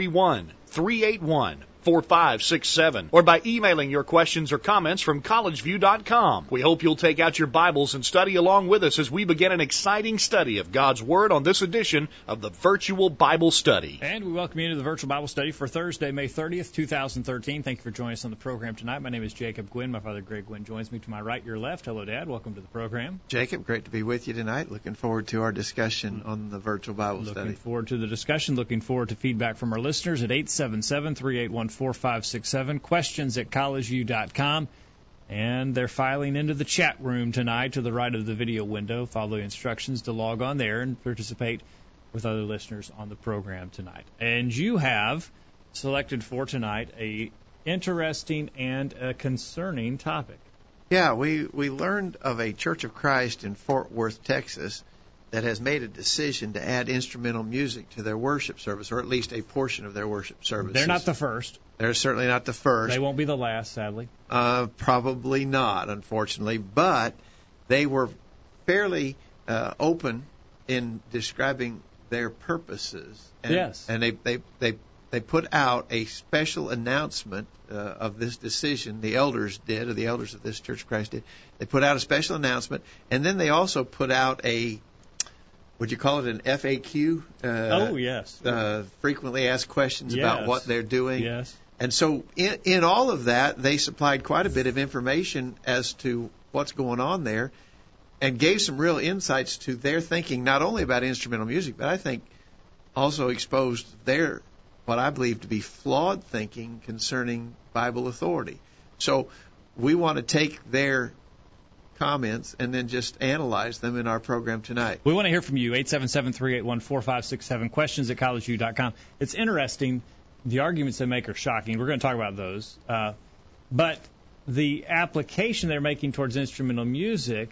331 381 4567 or by emailing your questions or comments from collegeview.com. We hope you'll take out your Bibles and study along with us as we begin an exciting study of God's Word on this edition of the Virtual Bible Study. And we welcome you to the Virtual Bible Study for Thursday, May 30th, 2013. Thank you for joining us on the program tonight. My name is Jacob Gwin. My father, Greg Gwin, joins me to my right, your left. Hello, Dad. Welcome to the program. Jacob, great to be with you tonight. Looking forward to our discussion on the Virtual Bible looking Study. Looking forward to the discussion. Looking forward to feedback from our listeners at 877 381 4567. Questions at collegeview.com. And they're filing into the chat room tonight to the right of the video window. Follow the instructions to log on there and participate with other listeners on the program tonight. And you have selected for tonight a interesting and a concerning topic. Yeah, we, we learned of a Church of Christ in Fort Worth, Texas, that has made a decision to add instrumental music to their worship service, or at least a portion of their worship service. They're not the first. They're certainly not the first. They won't be the last, sadly. Uh, probably not, unfortunately. But they were fairly uh, open in describing their purposes. And, yes. And they, they, they, they put out a special announcement uh, of this decision. The elders did, or the elders of this Church of Christ did. They put out a special announcement, and then they also put out a would you call it an FAQ? Uh, oh yes. Uh, frequently asked questions yes. about what they're doing. Yes. And so in, in all of that, they supplied quite a bit of information as to what's going on there, and gave some real insights to their thinking, not only about instrumental music, but I think also exposed their what I believe to be flawed thinking concerning Bible authority. So we want to take their comments and then just analyze them in our program tonight. We want to hear from you. 877-381-4567. Questions at collegeview.com. It's interesting. The arguments they make are shocking. We're going to talk about those. Uh, but the application they're making towards instrumental music,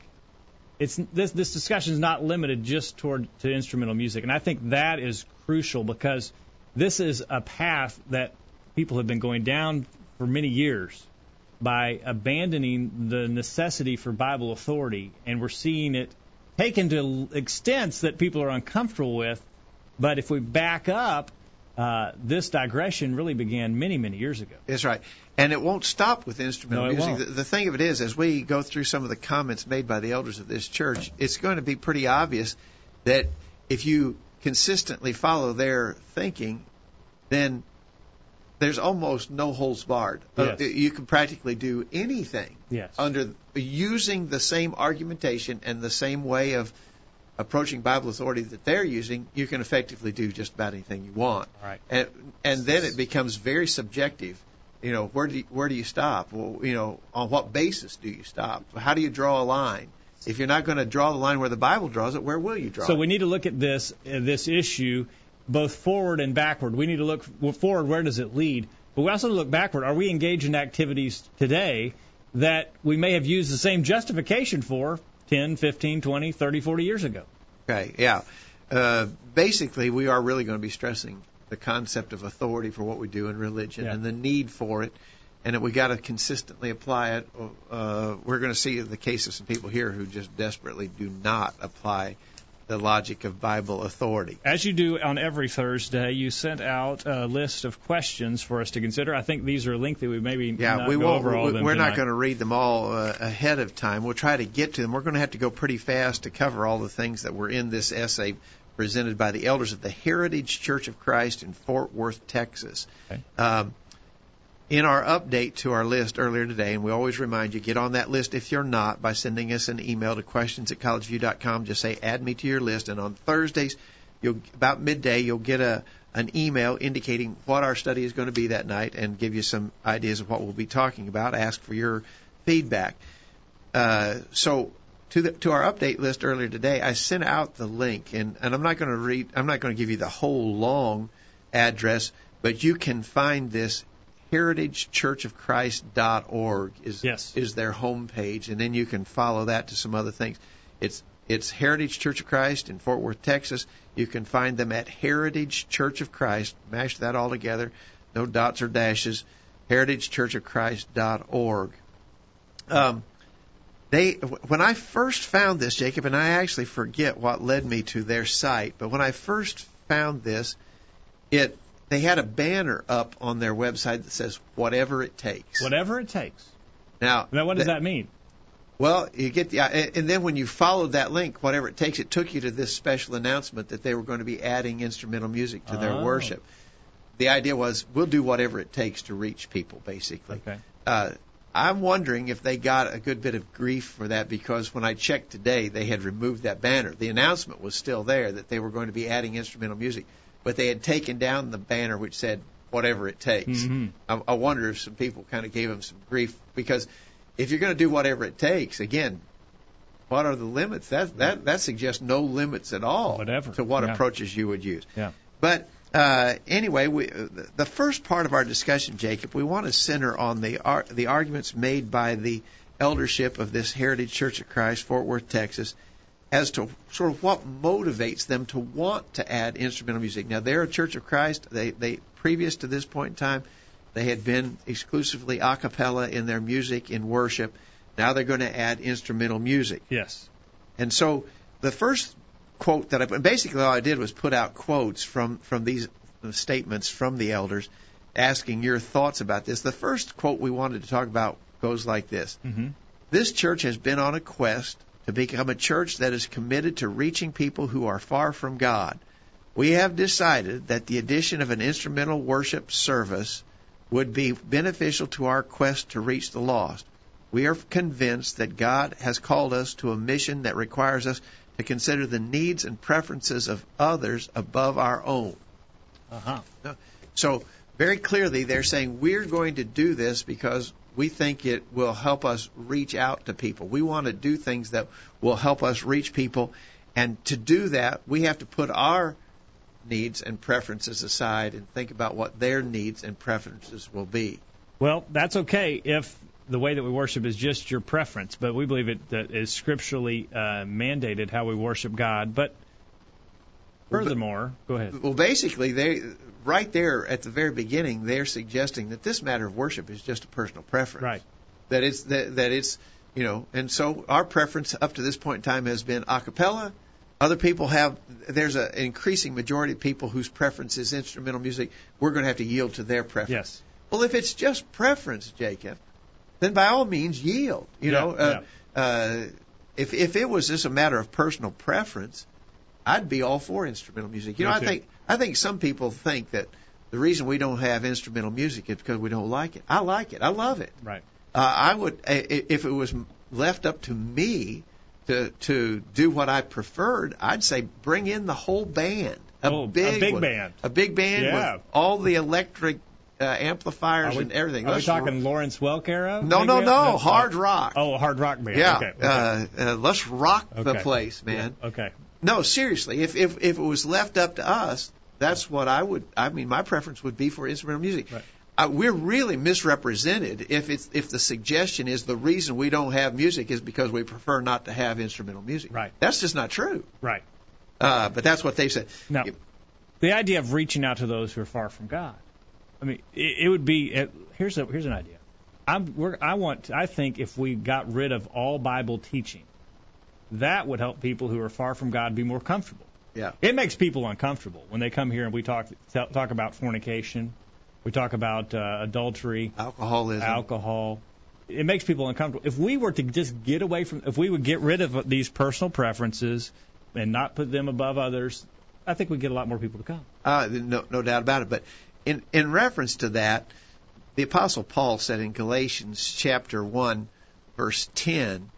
it's this this discussion is not limited just toward to instrumental music, and I think that is crucial because this is a path that people have been going down for many years by abandoning the necessity for Bible authority, and we're seeing it taken to extents that people are uncomfortable with. But if we back up, uh, this digression really began many, many years ago. That's right. And it won't stop with instrumental no, music. The, the, thing of it is, as we go through some of the comments made by the elders of this church, it's going to be pretty obvious that if you consistently follow their thinking, then there's almost no holds barred. Yes. Uh, you can practically do anything yes. under using the same argumentation and the same way of approaching Bible authority that they're using. You can effectively do just about anything you want. Right. And and then it becomes very subjective. You know, where do you, where do you stop? Well, you know, on what basis do you stop? How do you draw a line? If you're not going to draw the line where the Bible draws it, where will you draw so it? So we need to look at this uh, this issue both forward and backward. We need to look forward, where does it lead? But we also look backward. Are we engaged in activities today that we may have used the same justification for 10, 15, 20, 30, 40 years ago? Okay, yeah. Uh, basically, we are really going to be stressing the concept of authority for what we do in religion yeah. and the need for it, and that we got to consistently apply it. Uh, we're going to see the case of some people here who just desperately do not apply the logic of Bible authority. As you do on every Thursday, you sent out a list of questions for us to consider. I think these are lengthy. We maybe yeah, we won't. We're tonight. not going to read them all uh, ahead of time. We'll try to get to them. We're going to have to go pretty fast to cover all the things that were in this essay presented by the elders of the Heritage Church of Christ in Fort Worth, Texas. Okay. Um, in our update to our list earlier today, and we always remind you, get on that list if you're not by sending us an email to questions at collegeview.com. Just say, add me to your list. And on Thursdays, you'll, about midday, you'll get a, an email indicating what our study is going to be that night and give you some ideas of what we'll be talking about. Ask for your feedback. Uh, so to the, to our update list earlier today, I sent out the link, and, and I'm not going to read. I'm not going to give you the whole long address, but you can find this heritagechurchofchrist.org is Yes. is their homepage, and then you can follow that to some other things. It's it's Heritage Church of Christ in Fort Worth, Texas. You can find them at Heritage Church of Christ. Mash that all together, no dots or dashes. HeritageChurchofChrist.org. Um, they when I first found this, Jacob, and I actually forget what led me to their site, but when I first found this, it they had a banner up on their website that says "Whatever it takes." Whatever it takes. Now, Now, what does th- that mean? well, you get the, and and then when you followed that link, whatever it takes, it took you to this special announcement that they were going to be adding instrumental music to their Oh. worship. The idea was we'll do whatever it takes to reach people, basically. Okay. Uh, I'm wondering if they got a good bit of grief for that because when I checked today, they had removed that banner. The announcement was still there that they were going to be adding instrumental music, but they had taken down the banner which said whatever it takes. Mhm. I, I wonder if some people kind of gave them some grief because if you're going to do whatever it takes, again, what are the limits? That that that suggests no limits at all Whatever. to what Yeah. approaches you would use. Yeah. But uh, anyway, we, the first part of our discussion, Jacob, we want to center on the ar- the arguments made by the eldership of this Heritage Church of Christ, Fort Worth, Texas, as to sort of what motivates them to want to add instrumental music. Now, they're a Church of Christ. They they previous to this point in time, they had been exclusively a cappella in their music in worship. Now they're going to add instrumental music. Yes. And so the first quote that I basically all I did was put out quotes from from these statements from the elders, asking your thoughts about this. The first quote we wanted to talk about goes like this: Mm-hmm. This church has been on a quest to become a church that is committed to reaching people who are far from God. We have decided that the addition of an instrumental worship service would be beneficial to our quest to reach the lost. We are convinced that God has called us to a mission that requires us to consider the needs and preferences of others above our own. Uh huh. So, very clearly, they're saying we're going to do this because we think it will help us reach out to people. We want to do things that will help us reach people. And to do that, we have to put our needs and preferences aside and think about what their needs and preferences will be. Well, that's okay if the way that we worship is just your preference, but we believe it that is scripturally uh, mandated how we worship God. But furthermore, go ahead. Well, basically, they right there at the very beginning, they're suggesting that this matter of worship is just a personal preference. Right. That it's that, that it's you know, and so our preference up to this point in time has been a cappella. Other people have there's an increasing majority of people whose preference is instrumental music. We're going to have to yield to their preference. Yes. Well, if it's just preference, Jacob, then by all means yield. You Yeah, know, uh, uh, if if it was just a matter of personal preference, I'd be all for instrumental music. You know, I think I think some people think that the reason we don't have instrumental music is because we don't like it. I like it. I love it. Right. Uh, I would if it was left up to me to to do what I preferred. I'd say bring in the whole band, a Oh, a big big one. band. a big band Yeah. with all the electric uh, amplifiers we, and everything. Are we Let's- talking Lawrence Welk era? No, no, no, No, hard rock. Oh, a hard rock band. yeah, Okay. okay. Uh, uh, let's rock the place, man. Okay. No, seriously, if if if it was left up to us, that's what I would. I mean, my preference would be for instrumental music. Right. Uh, we're really misrepresented if it's if the suggestion is the reason we don't have music is because we prefer not to have instrumental music. Right. That's just not true. Right. Uh, but that's what they said. Now, the idea of reaching out to those who are far from God. I mean, it, it would be. Here's a here's an idea. I'm, we're, I want. I think if we got rid of all Bible teaching, that would help people who are far from God be more comfortable. Yeah. It makes people uncomfortable when they come here and we talk talk about fornication, we talk about uh, adultery, Alcoholism. alcohol. It makes people uncomfortable. If we were to just get away from, if we would get rid of these personal preferences and not put them above others, I think we'd get a lot more people to come. Uh, no, no doubt about it. But in, in reference to that, the Apostle Paul said in Galatians chapter 1, verse 10,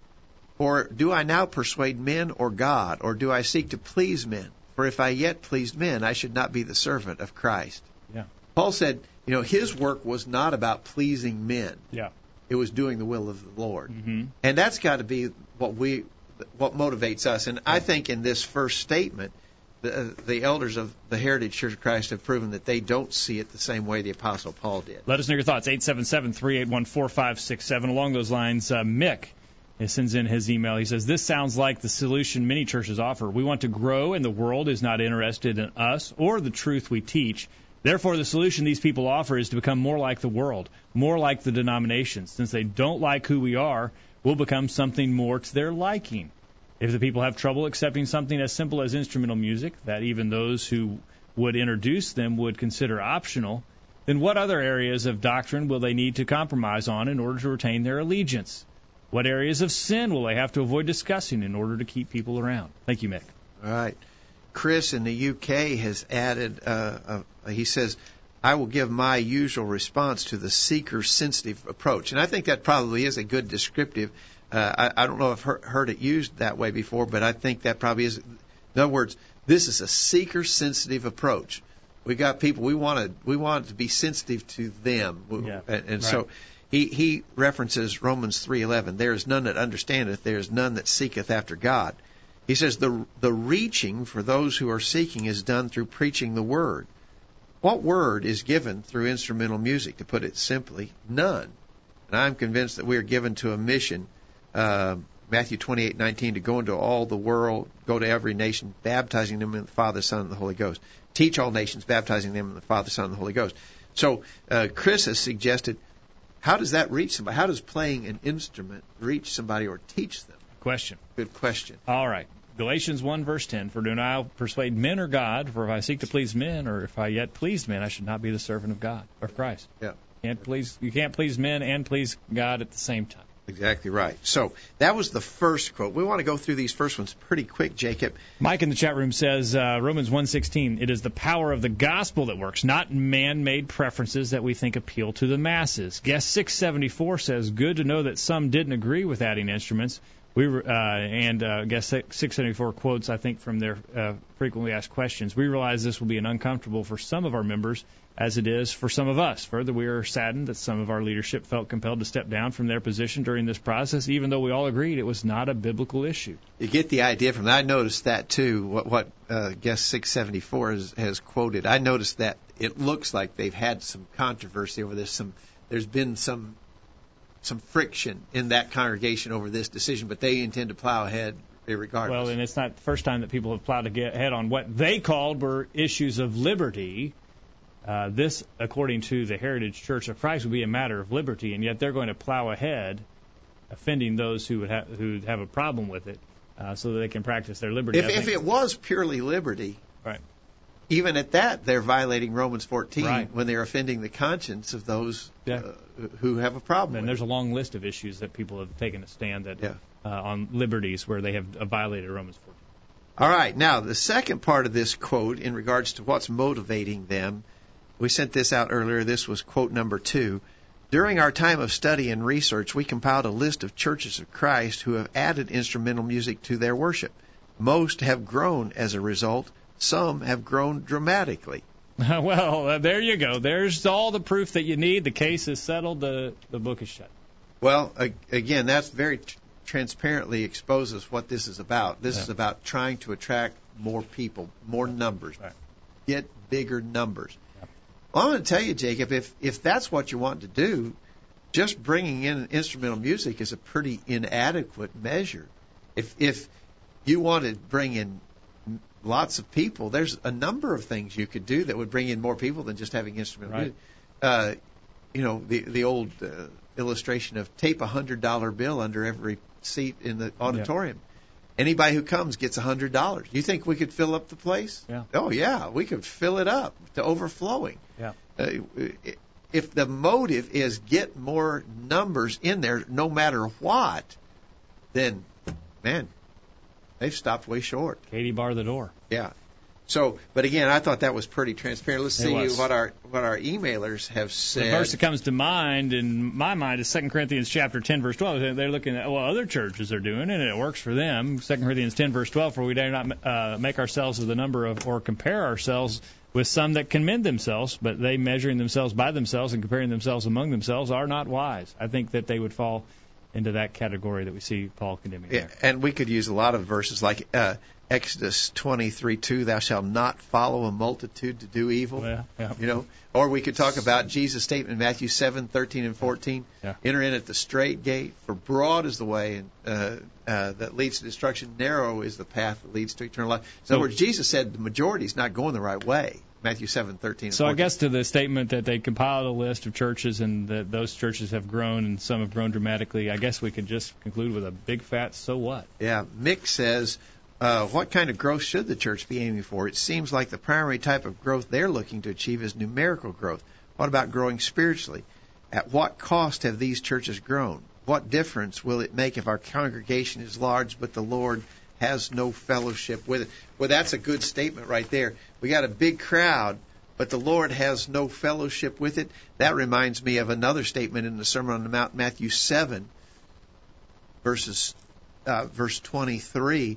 Or do I now persuade men or God, or do I seek to please men? For if I yet pleased men, I should not be the servant of Christ. Yeah. Paul said, you know, his work was not about pleasing men. Yeah. It was doing the will of the Lord. Mm-hmm. And that's got to be what we what motivates us. And I think in this first statement, the, the elders of the Heritage Church of Christ have proven that they don't see it the same way the Apostle Paul did. Let us know your thoughts. 877 381 4567. Along those lines, uh, Mick sends in his email. He says, This sounds like the solution many churches offer. We want to grow, and the world is not interested in us or the truth we teach. Therefore, the solution these people offer is to become more like the world, more like the denominations. Since they don't like who we are, we'll become something more to their liking. If the people have trouble accepting something as simple as instrumental music, that even those who would introduce them would consider optional, then what other areas of doctrine will they need to compromise on in order to retain their allegiance? What areas of sin will they have to avoid discussing in order to keep people around? Thank you, Mick. All right. Chris in the UK has added, uh, uh, he says, I will give my usual response to the seeker sensitive approach. And I think that probably is a good descriptive uh, I, I don't know if I've heard it used that way before, but I think that probably is. In other words, this is a seeker sensitive approach. We got people we want to we want to be sensitive to them, yeah, and, and right. so he he references Romans three eleven. There is none that understandeth. There is none that seeketh after God. He says the the reaching for those who are seeking is done through preaching the word. What word is given through instrumental music? To put it simply, none. And I'm convinced that we are given to a mission uh, Matthew 28:19 to go into all the world, go to every nation, baptizing them in the Father, Son, and the Holy Ghost. Teach all nations, baptizing them in the Father, Son, and the Holy Ghost. So uh, Chris has suggested, how does that reach somebody? How does playing an instrument reach somebody or teach them? Question. Good question. All right. Galatians 1 verse 10, For do I persuade men or God? For if I seek to please men, or if I yet please men, I should not be the servant of God, or Christ. Yeah. Can't please, you can't please men and please God at the same time. Exactly right. So that was the first quote. We want to go through these first ones pretty quick, Jacob. Mike in the chat room says uh, Romans 1:16. It is the power of the gospel that works, not man-made preferences that we think appeal to the masses. Guest 674 says, "Good to know that some didn't agree with adding instruments." We uh, and uh, guest 674 quotes, I think, from their uh, frequently asked questions. We realize this will be an uncomfortable for some of our members as it is for some of us. Further, we are saddened that some of our leadership felt compelled to step down from their position during this process, even though we all agreed it was not a biblical issue. You get the idea from that. I noticed that too. What, what uh, guest 674 has, has quoted. I noticed that it looks like they've had some controversy over this. Some there's been some some friction in that congregation over this decision, but they intend to plow ahead regardless. Well, and it's not the first time that people have plowed ahead on what they called were issues of liberty uh, this, according to the Heritage Church of Christ, would be a matter of liberty, and yet they're going to plow ahead, offending those who would have who have a problem with it, uh, so that they can practice their liberty. If, if it was purely liberty, right. Even at that, they're violating Romans 14 right. when they're offending the conscience of those yeah. uh, who have a problem. And there's a long list of issues that people have taken a stand that yeah. uh, on liberties where they have violated Romans 14. All right. Now, the second part of this quote, in regards to what's motivating them, we sent this out earlier. This was quote number two. During our time of study and research, we compiled a list of churches of Christ who have added instrumental music to their worship. Most have grown as a result. Some have grown dramatically. well, uh, there you go. There's all the proof that you need. The case is settled. The the book is shut. Well, again, that's very t- transparently exposes what this is about. This yeah. is about trying to attract more people, more numbers, right. get bigger numbers. Well, I'm going to tell you, Jacob, if if that's what you want to do, just bringing in instrumental music is a pretty inadequate measure. If if you want to bring in lots of people, there's a number of things you could do that would bring in more people than just having instrumental right. music. Uh, you know, the the old uh, illustration of tape a hundred dollar bill under every seat in the auditorium. Anybody who comes gets a hundred dollars. You think we could fill up the place? Yeah. Oh yeah, we could fill it up to overflowing. Yeah. Uh, if the motive is get more numbers in there, no matter what, then man, they've stopped way short. Katie bar the door. Yeah. So, but again, I thought that was pretty transparent. Let's It see was. what our what our emailers have said. The verse that comes to mind in my mind is 2 Corinthians chapter 10 verse 12. They're looking at what other churches are doing, and it works for them. 2 Corinthians 10 verse 12. For we dare not uh, make ourselves of the number of or compare ourselves with some that commend themselves, but they measuring themselves by themselves and comparing themselves among themselves are not wise. I think that they would fall into that category that we see Paul condemning Yeah, there. and we could use a lot of verses like uh, Exodus 23 2, thou shalt not follow a multitude to do evil. Yeah, yeah. You know, or we could talk about Jesus' statement in Matthew 7 13 and 14. Yeah. Enter in at the straight gate, for broad is the way uh, uh, that leads to destruction, narrow is the path that leads to eternal life. So, in other words, Jesus said the majority is not going the right way. Matthew 7 13. So I guess to the statement that they compiled a list of churches and that those churches have grown and some have grown dramatically, I guess we could just conclude with a big fat so what? Yeah, Mick says, uh, what kind of growth should the church be aiming for? It seems like the primary type of growth they're looking to achieve is numerical growth. What about growing spiritually? At what cost have these churches grown? What difference will it make if our congregation is large but the Lord has no fellowship with it? Well, that's a good statement right there. We got a big crowd, but the Lord has no fellowship with it. That reminds me of another statement in the Sermon on the Mount, Matthew 7, verses, uh, verse 23.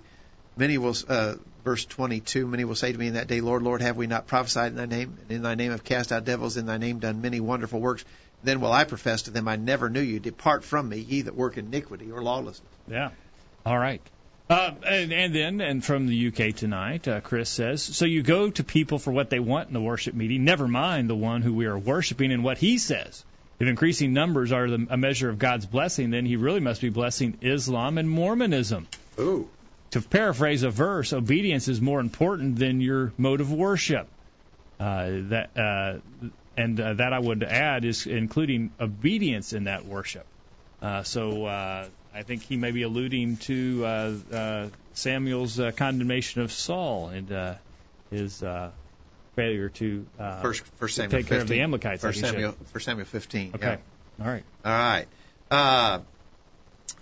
Many will, uh, verse 22, many will say to me in that day, Lord, Lord, have we not prophesied in thy name? And in thy name have cast out devils, in thy name done many wonderful works. Then will I profess to them, I never knew you. Depart from me, ye that work iniquity or lawlessness. Yeah. All right. Uh, and, and then, and from the UK tonight, uh, Chris says, so you go to people for what they want in the worship meeting, never mind the one who we are worshiping and what he says. If increasing numbers are the, a measure of God's blessing, then he really must be blessing Islam and Mormonism. Ooh. To paraphrase a verse, obedience is more important than your mode of worship. Uh, that uh, and uh, that I would add is including obedience in that worship. Uh, so uh, I think he may be alluding to uh, uh, Samuel's uh, condemnation of Saul and uh, his uh, failure to uh, First, first Samuel take care 15. of the Amalekites. First Samuel, First Samuel 15. Okay. yeah. All right. All right. Uh,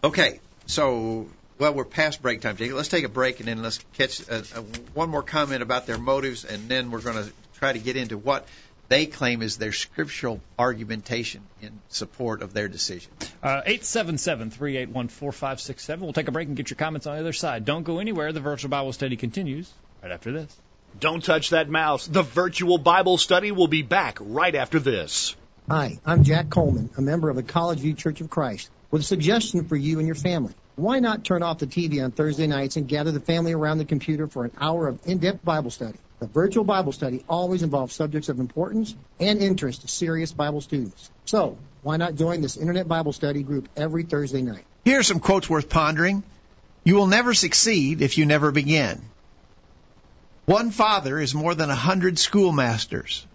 okay. So, well, we're past break time, Jacob. Let's take a break and then let's catch uh, uh, one more comment about their motives, and then we're going to try to get into what they claim is their scriptural argumentation in support of their decision. Uh, 877-381-4567. We'll take a break and get your comments on the other side. Don't go anywhere. The virtual Bible study continues right after this. Don't touch that mouse. The virtual Bible study will be back right after this. Hi, I'm Jack Coleman, a member of the College View Church of Christ, with a suggestion for you and your family. Why not turn off the TV on Thursday nights and gather the family around the computer for an hour of in-depth Bible study? The virtual Bible study always involves subjects of importance and interest to serious Bible students. So, why not join this Internet Bible study group every Thursday night? Here are some quotes worth pondering. You will never succeed if you never begin. One father is more than a hundred schoolmasters.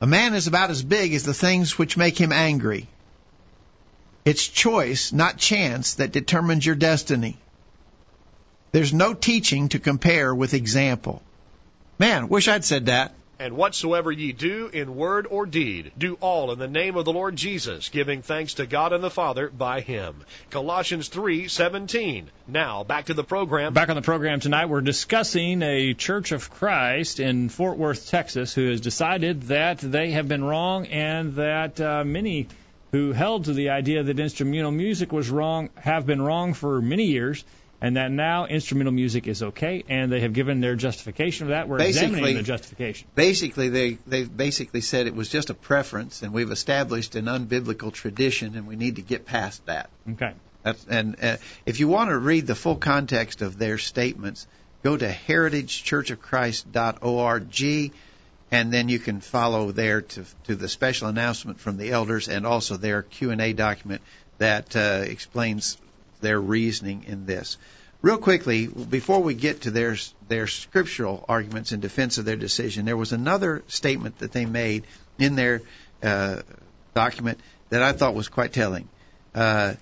A man is about as big as the things which make him angry. It's choice, not chance, that determines your destiny. There's no teaching to compare with example. Man, wish I'd said that. And whatsoever ye do in word or deed, do all in the name of the Lord Jesus, giving thanks to God and the Father by him. Colossians 3:17. Now, back to the program. Back on the program tonight, we're discussing a Church of Christ in Fort Worth, Texas, who has decided that they have been wrong and that uh, many who held to the idea that instrumental music was wrong have been wrong for many years, and that now instrumental music is okay, and they have given their justification of that. We're Basically- examining the justification. Basically, they they basically said it was just a preference, and we've established an unbiblical tradition, and we need to get past that. Okay. That's, and uh, if you want to read the full context of their statements, go to heritagechurchofchrist.org, and then you can follow there to to the special announcement from the elders, and also their Q and A document that uh, explains their reasoning in this. Real quickly, before we get to their their scriptural arguments in defense of their decision, there was another statement that they made in their uh, document that I thought was quite telling. Uh,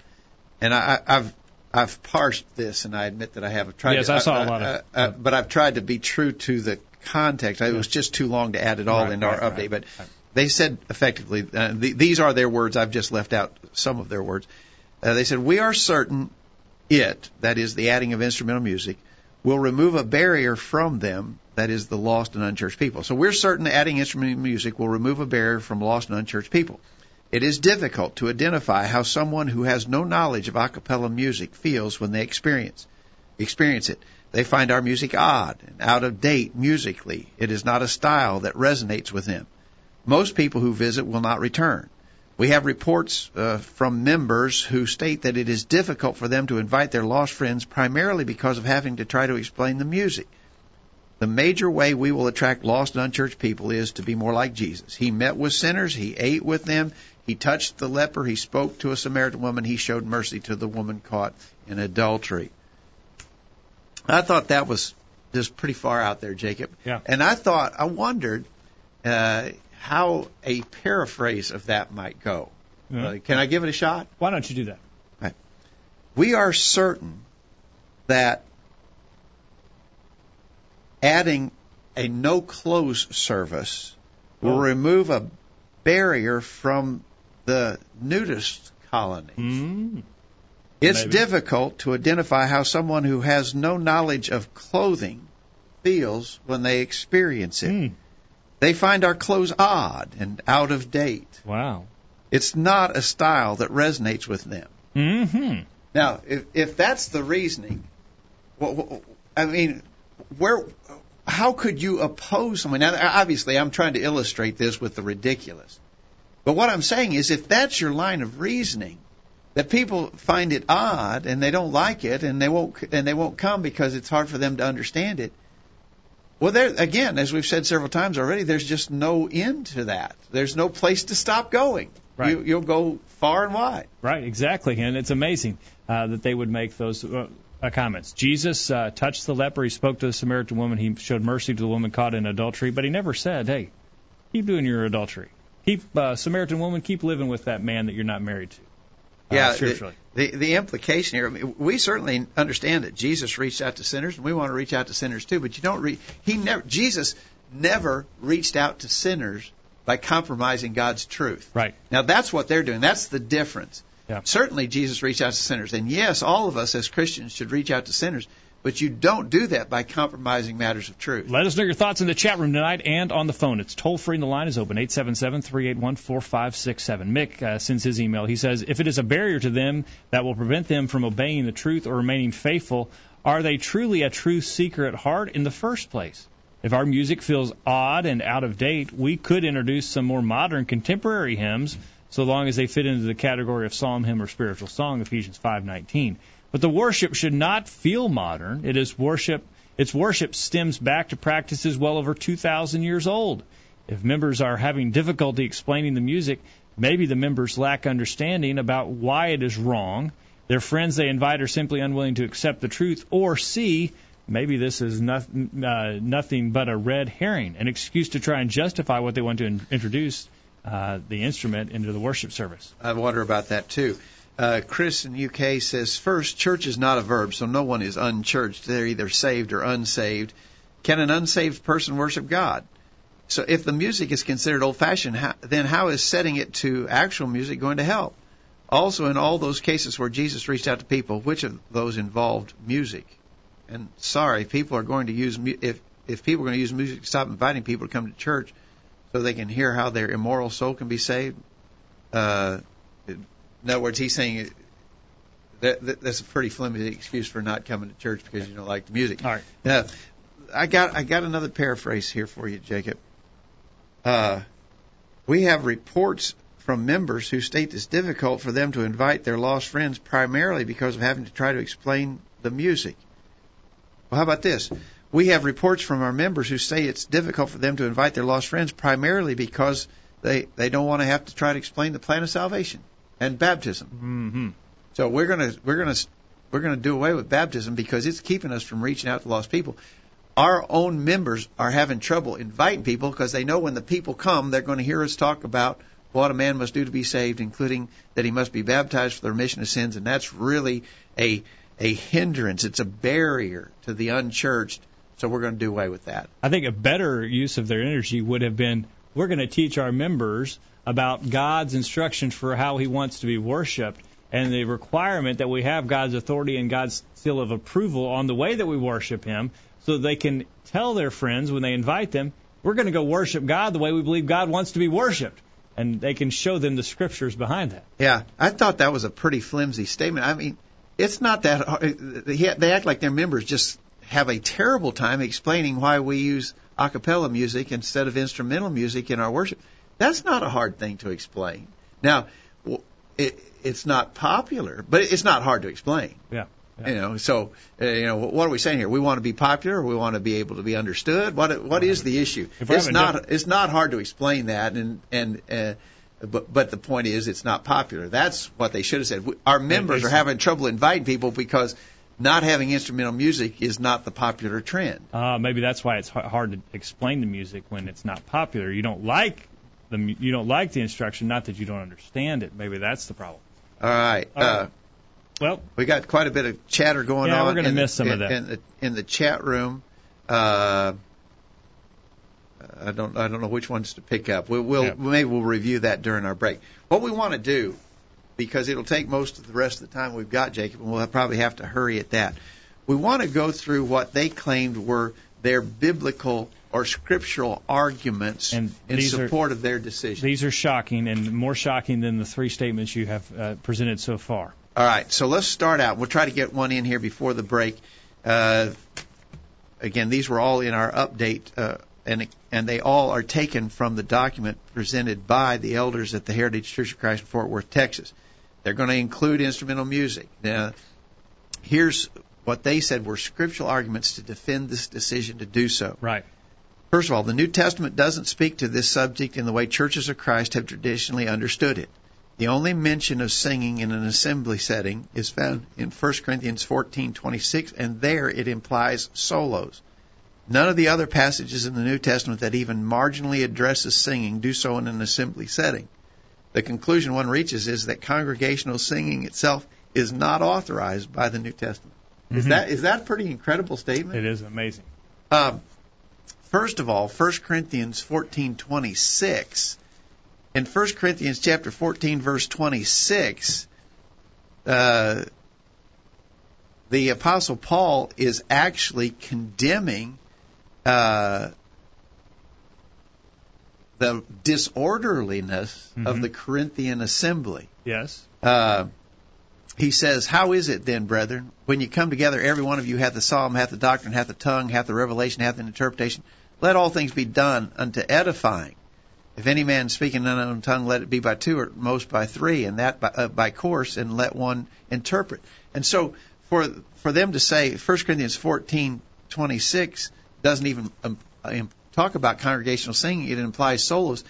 and I, I- I've I've parsed this, and I admit that I have tried. Yes, to, I saw a lot of- but I've tried to be true to the context. It was just too long to add it all Right, into our right, update. right, but they said effectively, uh, th- these are their words. I've just left out some of their words. Uh, they said, "We are certain it, that is the adding of instrumental music, will remove a barrier from them, that is the lost and unchurched people. So we're certain adding instrumental music will remove a barrier from lost and unchurched people. It is difficult to identify how someone who has no knowledge of a cappella music feels when they experience experience it. They find our music odd and out of date musically. It is not a style that resonates with them. Most people who visit will not return. We have reports uh, from members who state that it is difficult for them to invite their lost friends primarily because of having to try to explain the music. The major way we will attract lost and unchurched people is to be more like Jesus. He met with sinners, he ate with them, he touched the leper, he spoke to a Samaritan woman, he showed mercy to the woman caught in adultery. I thought that was just pretty far out there, Jacob. Yeah. And I thought, I wondered uh, how a paraphrase of that might go. Yeah. Uh, can I give it a shot? Why don't you do that? We are certain that adding a no close service will Oh. remove a barrier from the nudist colonies. Mm. It's Maybe. difficult to identify how someone who has no knowledge of clothing feels when they experience it. Mm. They find our clothes odd and out of date. Wow. It's not a style that resonates with them. Mm-hmm. Now, if if that's the reasoning, wh- I mean, where, how could you oppose someone? Now, obviously, I'm trying to illustrate this with the ridiculous, but what I'm saying is, if that's your line of reasoning, that people find it odd and they don't like it and they won't and they won't come because it's hard for them to understand it. Well, there again, as we've said several times already, there's just no end to that. There's no place to stop going. Right. You, you'll go far and wide. Right, exactly. And it's amazing uh, that they would make those uh, uh, comments. Jesus uh, touched the leper. He spoke to the Samaritan woman. He showed mercy to the woman caught in adultery. But he never said, hey, keep doing your adultery. Keep, uh, Samaritan woman, keep living with that man that you're not married to. Uh, Yeah, scripturally. the, the the implication here. I mean, we certainly understand that Jesus reached out to sinners, and we want to reach out to sinners too. But you don't re- he never Jesus never reached out to sinners by compromising God's truth. Right. Now that's what they're doing. That's the difference. Yeah. Certainly Jesus reached out to sinners, and yes, all of us as Christians should reach out to sinners. But you don't do that by compromising matters of truth. Let us know your thoughts in the chat room tonight and on the phone. It's toll free and the line is open, 877-381-4567. Mick uh, sends his email. He says, if it is a barrier to them that will prevent them from obeying the truth or remaining faithful, are they truly a truth seeker at heart in the first place? If our music feels odd and out of date, we could introduce some more modern contemporary hymns so long as they fit into the category of psalm, hymn, or spiritual song, Ephesians 5:19. But the worship should not feel modern. It is worship. Its worship stems back to practices well over 2,000 years old. If members are having difficulty explaining the music, maybe the members lack understanding about why it is wrong. Their friends they invite are simply unwilling to accept the truth, or C, maybe this is uh, nothing but a red herring, an excuse to try and justify what they want to in- introduce uh, the instrument into the worship service. I wonder about that too. Uh, Chris in UK says, first, church is not a verb, so no one is unchurched. They're either saved or unsaved. Can an unsaved person worship God? So if the music is considered old fashioned, how, then how is setting it to actual music going to help? Also, in all those cases where Jesus reached out to people, which of those involved music? And sorry, people are going to use if if people are going to use music to stop inviting people to come to church so they can hear how their immoral soul can be saved. Uh, in other words, he's saying that, that that's a pretty flimsy excuse for not coming to church because you don't like the music. All right. Now, I got I got another paraphrase here for you, Jacob. Uh, we have reports from members who state it's difficult for them to invite their lost friends primarily because of having to try to explain the music. Well, how about this? We have reports from our members who say it's difficult for them to invite their lost friends primarily because they they don't want to have to try to explain the plan of salvation and baptism. Mm-hmm. So we're gonna we're gonna we're gonna do away with baptism because it's keeping us from reaching out to lost people. Our own members are having trouble inviting people because they know when the people come, they're going to hear us talk about what a man must do to be saved, including that he must be baptized for the remission of sins, and that's really a a hindrance. It's a barrier to the unchurched. So we're going to do away with that. I think a better use of their energy would have been we're going to teach our members about God's instructions for how He wants to be worshipped and the requirement that we have God's authority and God's seal of approval on the way that we worship Him so they can tell their friends when they invite them, we're going to go worship God the way we believe God wants to be worshiped. And they can show them the scriptures behind that. Yeah, I thought that was a pretty flimsy statement. I mean, it's not that hard. They act like their members just have a terrible time explaining why we use a cappella music instead of instrumental music in our worship. That's not a hard thing to explain. Now, it, it's not popular, but it's not hard to explain. Yeah. yeah. You know, so uh, you know, what are we saying here? We want to be popular, or we want to be able to be understood. What what is the issue? It's not it's not hard to explain that, and and uh, but but the point is, it's not popular. That's what they should have said. Our members are having trouble inviting people because not having instrumental music is not the popular trend. Uh, maybe that's why it's hard to explain the music when it's not popular. You don't like the you don't like the instruction, not that you don't understand it. Maybe that's the problem. All right. All right. Uh, well, we got quite a bit of chatter going yeah, on. we're going to miss the, some in, of that in the, in the chat room. Uh, I don't I don't know which ones to pick up. We, will yeah. maybe we'll review that during our break. What we want to do, because it'll take most of the rest of the time we've got, Jacob, and we'll probably have to hurry at that. We want to go through what they claimed were their biblical or scriptural arguments and in support are, of their decision. These are shocking and more shocking than the three statements you have uh, presented so far. All right, so let's start out. We'll try to get one in here before the break. Uh, again, these were all in our update uh, and and they all are taken from the document presented by the elders at the Heritage Church of Christ in Fort Worth, Texas. They're going to include instrumental music. Now, here's what they said were scriptural arguments to defend this decision to do so. Right. First of all, the New Testament doesn't speak to this subject in the way churches of Christ have traditionally understood it. The only mention of singing in an assembly setting is found in 1 Corinthians 14:26 and there it implies solos. None of the other passages in the New Testament that even marginally addresses singing do so in an assembly setting. The conclusion one reaches is that congregational singing itself is not authorized by the New Testament. Mm-hmm. Is that is that a pretty incredible statement? It is amazing. Um, first of all, 1 Corinthians 14:26. In 1 Corinthians chapter 14 verse 26, uh, the apostle Paul is actually condemning uh, the disorderliness mm-hmm. of the Corinthian assembly. Yes. Uh, he says, How is it then, brethren, when you come together, every one of you hath the psalm, hath the doctrine, hath the tongue, hath the revelation, hath the interpretation? Let all things be done unto edifying. If any man speak in an unknown tongue, let it be by two or most by three, and that by, uh, by course, and let one interpret. And so, for for them to say 1 Corinthians 14:26 doesn't even um, talk about congregational singing. It implies solos.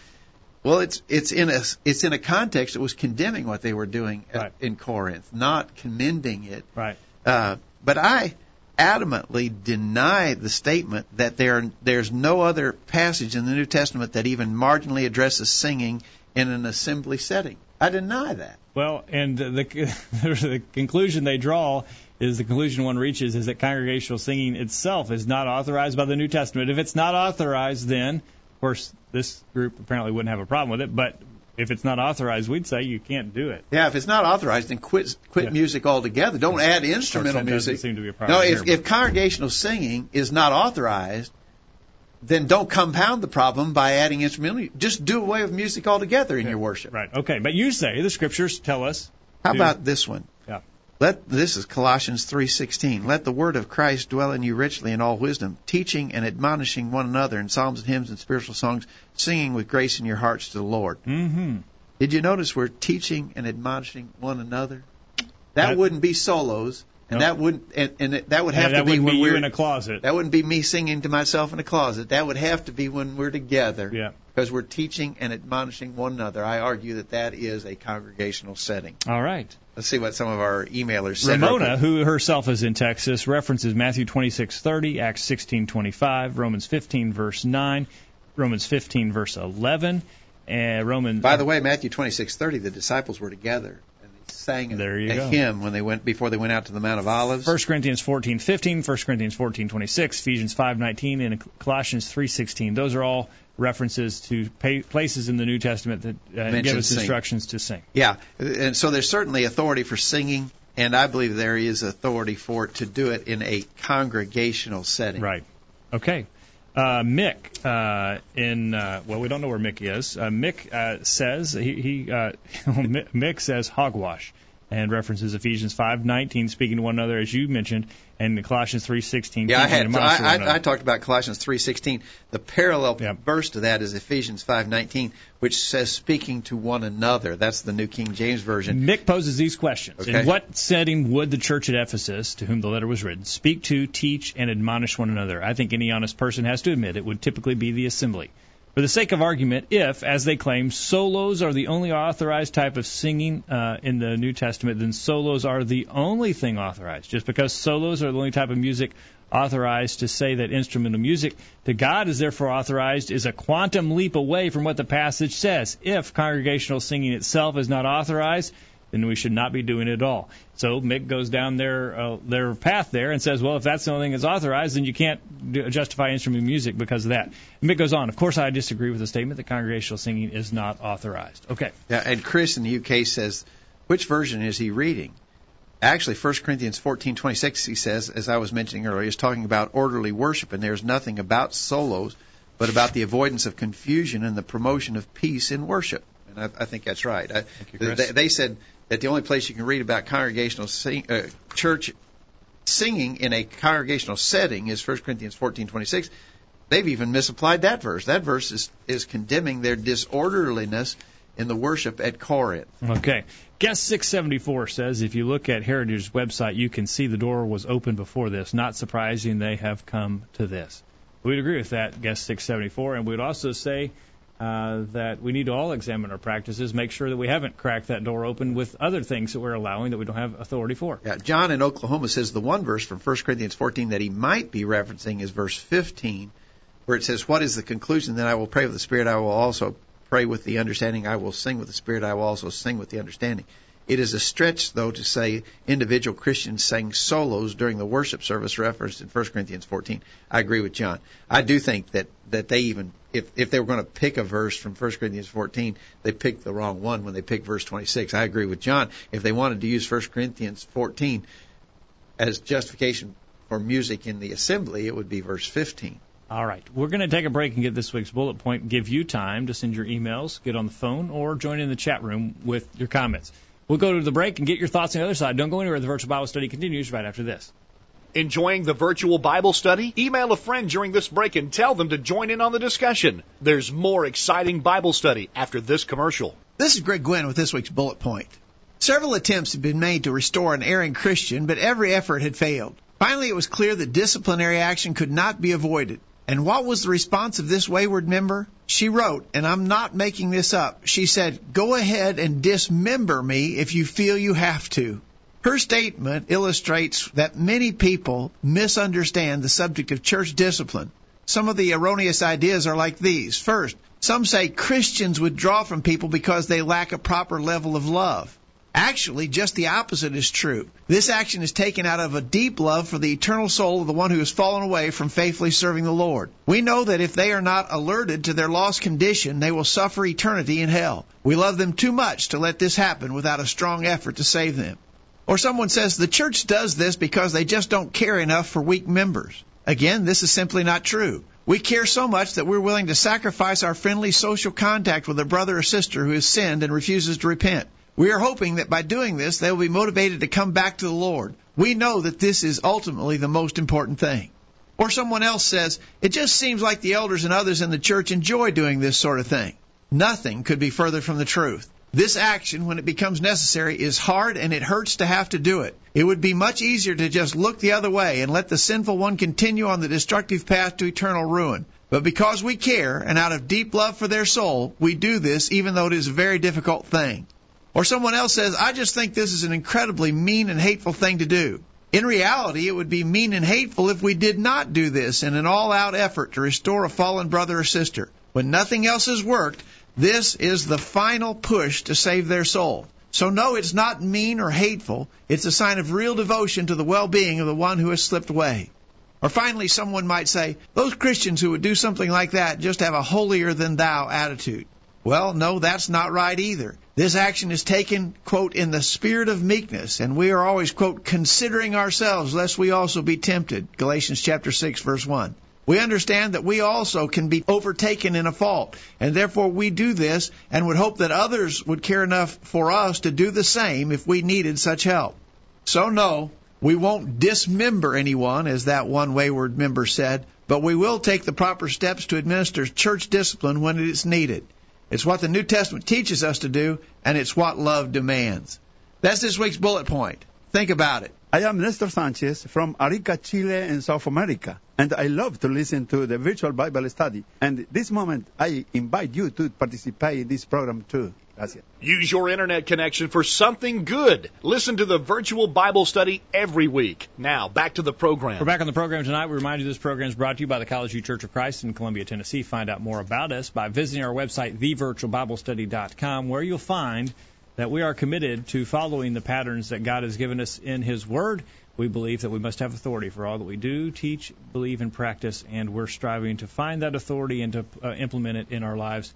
Well, it's it's in a it's in a context that was condemning what they were doing at, in Corinth, not commending it. Right. Uh, but I adamantly deny the statement that there there's no other passage in the New Testament that even marginally addresses singing in an assembly setting. I deny that. Well, and the, the conclusion they draw is the conclusion one reaches is that congregational singing itself is not authorized by the New Testament. If it's not authorized, then, of course, this group apparently wouldn't have a problem with it, but if it's not authorized, we'd say you can't do it. Yeah, if it's not authorized, then quit quit yeah. music altogether. Don't add instrumental music. Seem to be a problem no, if, here, if congregational singing is not authorized, then don't compound the problem by adding instrumental. Just do away with music altogether in yeah. your worship. Right. Okay, but you say the scriptures tell us. How to, about this one? Let this is Colossians 3:16. Let the word of Christ dwell in you richly in all wisdom, teaching and admonishing one another in psalms and hymns and spiritual songs, singing with grace in your hearts to the Lord. Mm-hmm. Did you notice we're teaching and admonishing one another? That, that wouldn't be solos, and nope. that wouldn't and, and that would have to be when be we're in a closet. That wouldn't be me singing to myself in a closet. That would have to be when we're together. Yeah. Because we're teaching and admonishing one another. I argue that that is a congregational setting. All right. Let's see what some of our emailers said. Ramona, who herself is in Texas, references Matthew 26:30, Acts 16:25, Romans 15 verse 9, Romans 15 verse 11, and Romans. By the way, Matthew 26:30, the disciples were together and they sang there you a go. hymn when they went before they went out to the Mount of Olives. 1 Corinthians 14:15, 1 Corinthians 14:26, Ephesians 5:19, and Colossians 3:16. Those are all references to places in the New Testament that uh, give us instructions to sing. Yeah, and so there's certainly authority for singing, and I believe there is authority for it to do it in a congregational setting. Right. Okay. Uh, Mick uh, in uh, well, we don't know where Mick is. Uh, Mick uh, says he, he uh, Mick says hogwash and references Ephesians 5:19, speaking to one another, as you mentioned, and Colossians 3:16. Yeah, I had I, I. I talked about Colossians 3:16. The parallel Yep. verse to that is Ephesians 5:19, which says speaking to one another. That's the New King James version. Mick poses these questions. Okay. In what setting would the church at Ephesus, to whom the letter was written, speak to, teach, and admonish one another? I think any honest person has to admit it would typically be the assembly. For the sake of argument, if, as they claim, solos are the only authorized type of singing uh, in the New Testament, then solos are the only thing authorized. Just because solos are the only type of music authorized to say that instrumental music to God is therefore authorized is a quantum leap away from what the passage says. If congregational singing itself is not authorized, then we should not be doing it at all. So Mick goes down their uh, their path there and says, well, if that's the only thing that's authorized, then you can't do, justify instrumental music because of that. And Mick goes on. Of course, I disagree with the statement that congregational singing is not authorized. Okay. Yeah, and Chris in the UK says, which version is he reading? Actually, 1 Corinthians 14:26 he says, as I was mentioning earlier, is talking about orderly worship, and there's nothing about solos, but about the avoidance of confusion and the promotion of peace in worship. And I, I think that's right. I, you, Chris. they, they said that the only place you can read about congregational sing, uh, church singing in a congregational setting is 1 Corinthians 14:26. They've even misapplied that verse. That verse is, is condemning their disorderliness in the worship at Corinth. Okay. Guest 674 says if you look at Heritage's website, you can see the door was open before this. Not surprising they have come to this. We'd agree with that, Guest 674, and we'd also say uh, that we need to all examine our practices, make sure that we haven't cracked that door open with other things that we're allowing that we don't have authority for. Yeah, John in Oklahoma says the one verse from 1 Corinthians 14 that he might be referencing is verse 15, where it says, What is the conclusion? Then I will pray with the Spirit, I will also pray with the understanding, I will sing with the Spirit, I will also sing with the understanding. It is a stretch, though, to say individual Christians sang solos during the worship service referenced in 1 Corinthians 14. I agree with John. I do think that, that they even, if, if they were going to pick a verse from 1 Corinthians 14, they picked the wrong one when they picked verse 26. I agree with John. If they wanted to use 1 Corinthians 14 as justification for music in the assembly, it would be verse 15. All right. We're going to take a break and get this week's bullet point, give you time to send your emails, get on the phone, or join in the chat room with your comments. We'll go to the break and get your thoughts on the other side. Don't go anywhere. The virtual Bible study continues right after this. Enjoying the virtual Bible study? Email a friend during this break and tell them to join in on the discussion. There's more exciting Bible study after this commercial. This is Greg Gwin with this week's bullet point. Several attempts had been made to restore an erring Christian, but every effort had failed. Finally, it was clear that disciplinary action could not be avoided. And what was the response of this wayward member? She wrote, and I'm not making this up. She said, Go ahead and dismember me if you feel you have to. Her statement illustrates that many people misunderstand the subject of church discipline. Some of the erroneous ideas are like these. First, some say Christians withdraw from people because they lack a proper level of love. Actually, just the opposite is true. This action is taken out of a deep love for the eternal soul of the one who has fallen away from faithfully serving the Lord. We know that if they are not alerted to their lost condition, they will suffer eternity in hell. We love them too much to let this happen without a strong effort to save them. Or someone says the church does this because they just don't care enough for weak members. Again, this is simply not true. We care so much that we're willing to sacrifice our friendly social contact with a brother or sister who has sinned and refuses to repent. We are hoping that by doing this, they will be motivated to come back to the Lord. We know that this is ultimately the most important thing. Or someone else says, it just seems like the elders and others in the church enjoy doing this sort of thing. Nothing could be further from the truth. This action, when it becomes necessary, is hard and it hurts to have to do it. It would be much easier to just look the other way and let the sinful one continue on the destructive path to eternal ruin. But because we care and out of deep love for their soul, we do this even though it is a very difficult thing. Or someone else says, I just think this is an incredibly mean and hateful thing to do. In reality, it would be mean and hateful if we did not do this in an all out effort to restore a fallen brother or sister. When nothing else has worked, this is the final push to save their soul. So no, it's not mean or hateful. It's a sign of real devotion to the well-being of the one who has slipped away. Or finally, someone might say, those Christians who would do something like that just have a holier than thou attitude. Well, no, that's not right either. This action is taken, quote, in the spirit of meekness, and we are always, quote, considering ourselves lest we also be tempted. Galatians chapter 6 verse 1. We understand that we also can be overtaken in a fault, and therefore we do this and would hope that others would care enough for us to do the same if we needed such help. So, no, we won't dismember anyone, as that one wayward member said, but we will take the proper steps to administer church discipline when it is needed. It's what the New Testament teaches us to do, and it's what love demands. That's this week's bullet point. Think about it. I am Nestor Sanchez from Arica, Chile, in South America, and I love to listen to the virtual Bible study. And this moment, I invite you to participate in this program too. Gracias. Use your internet connection for something good. Listen to the virtual Bible study every week. Now, back to the program. We're back on the program tonight. We remind you this program is brought to you by the College View Church of Christ in Columbia, Tennessee. Find out more about us by visiting our website, thevirtualbiblestudy.com, where you'll find that we are committed to following the patterns that God has given us in His Word. We believe that we must have authority for all that we do, teach, believe, and practice, and we're striving to find that authority and to uh, implement it in our lives.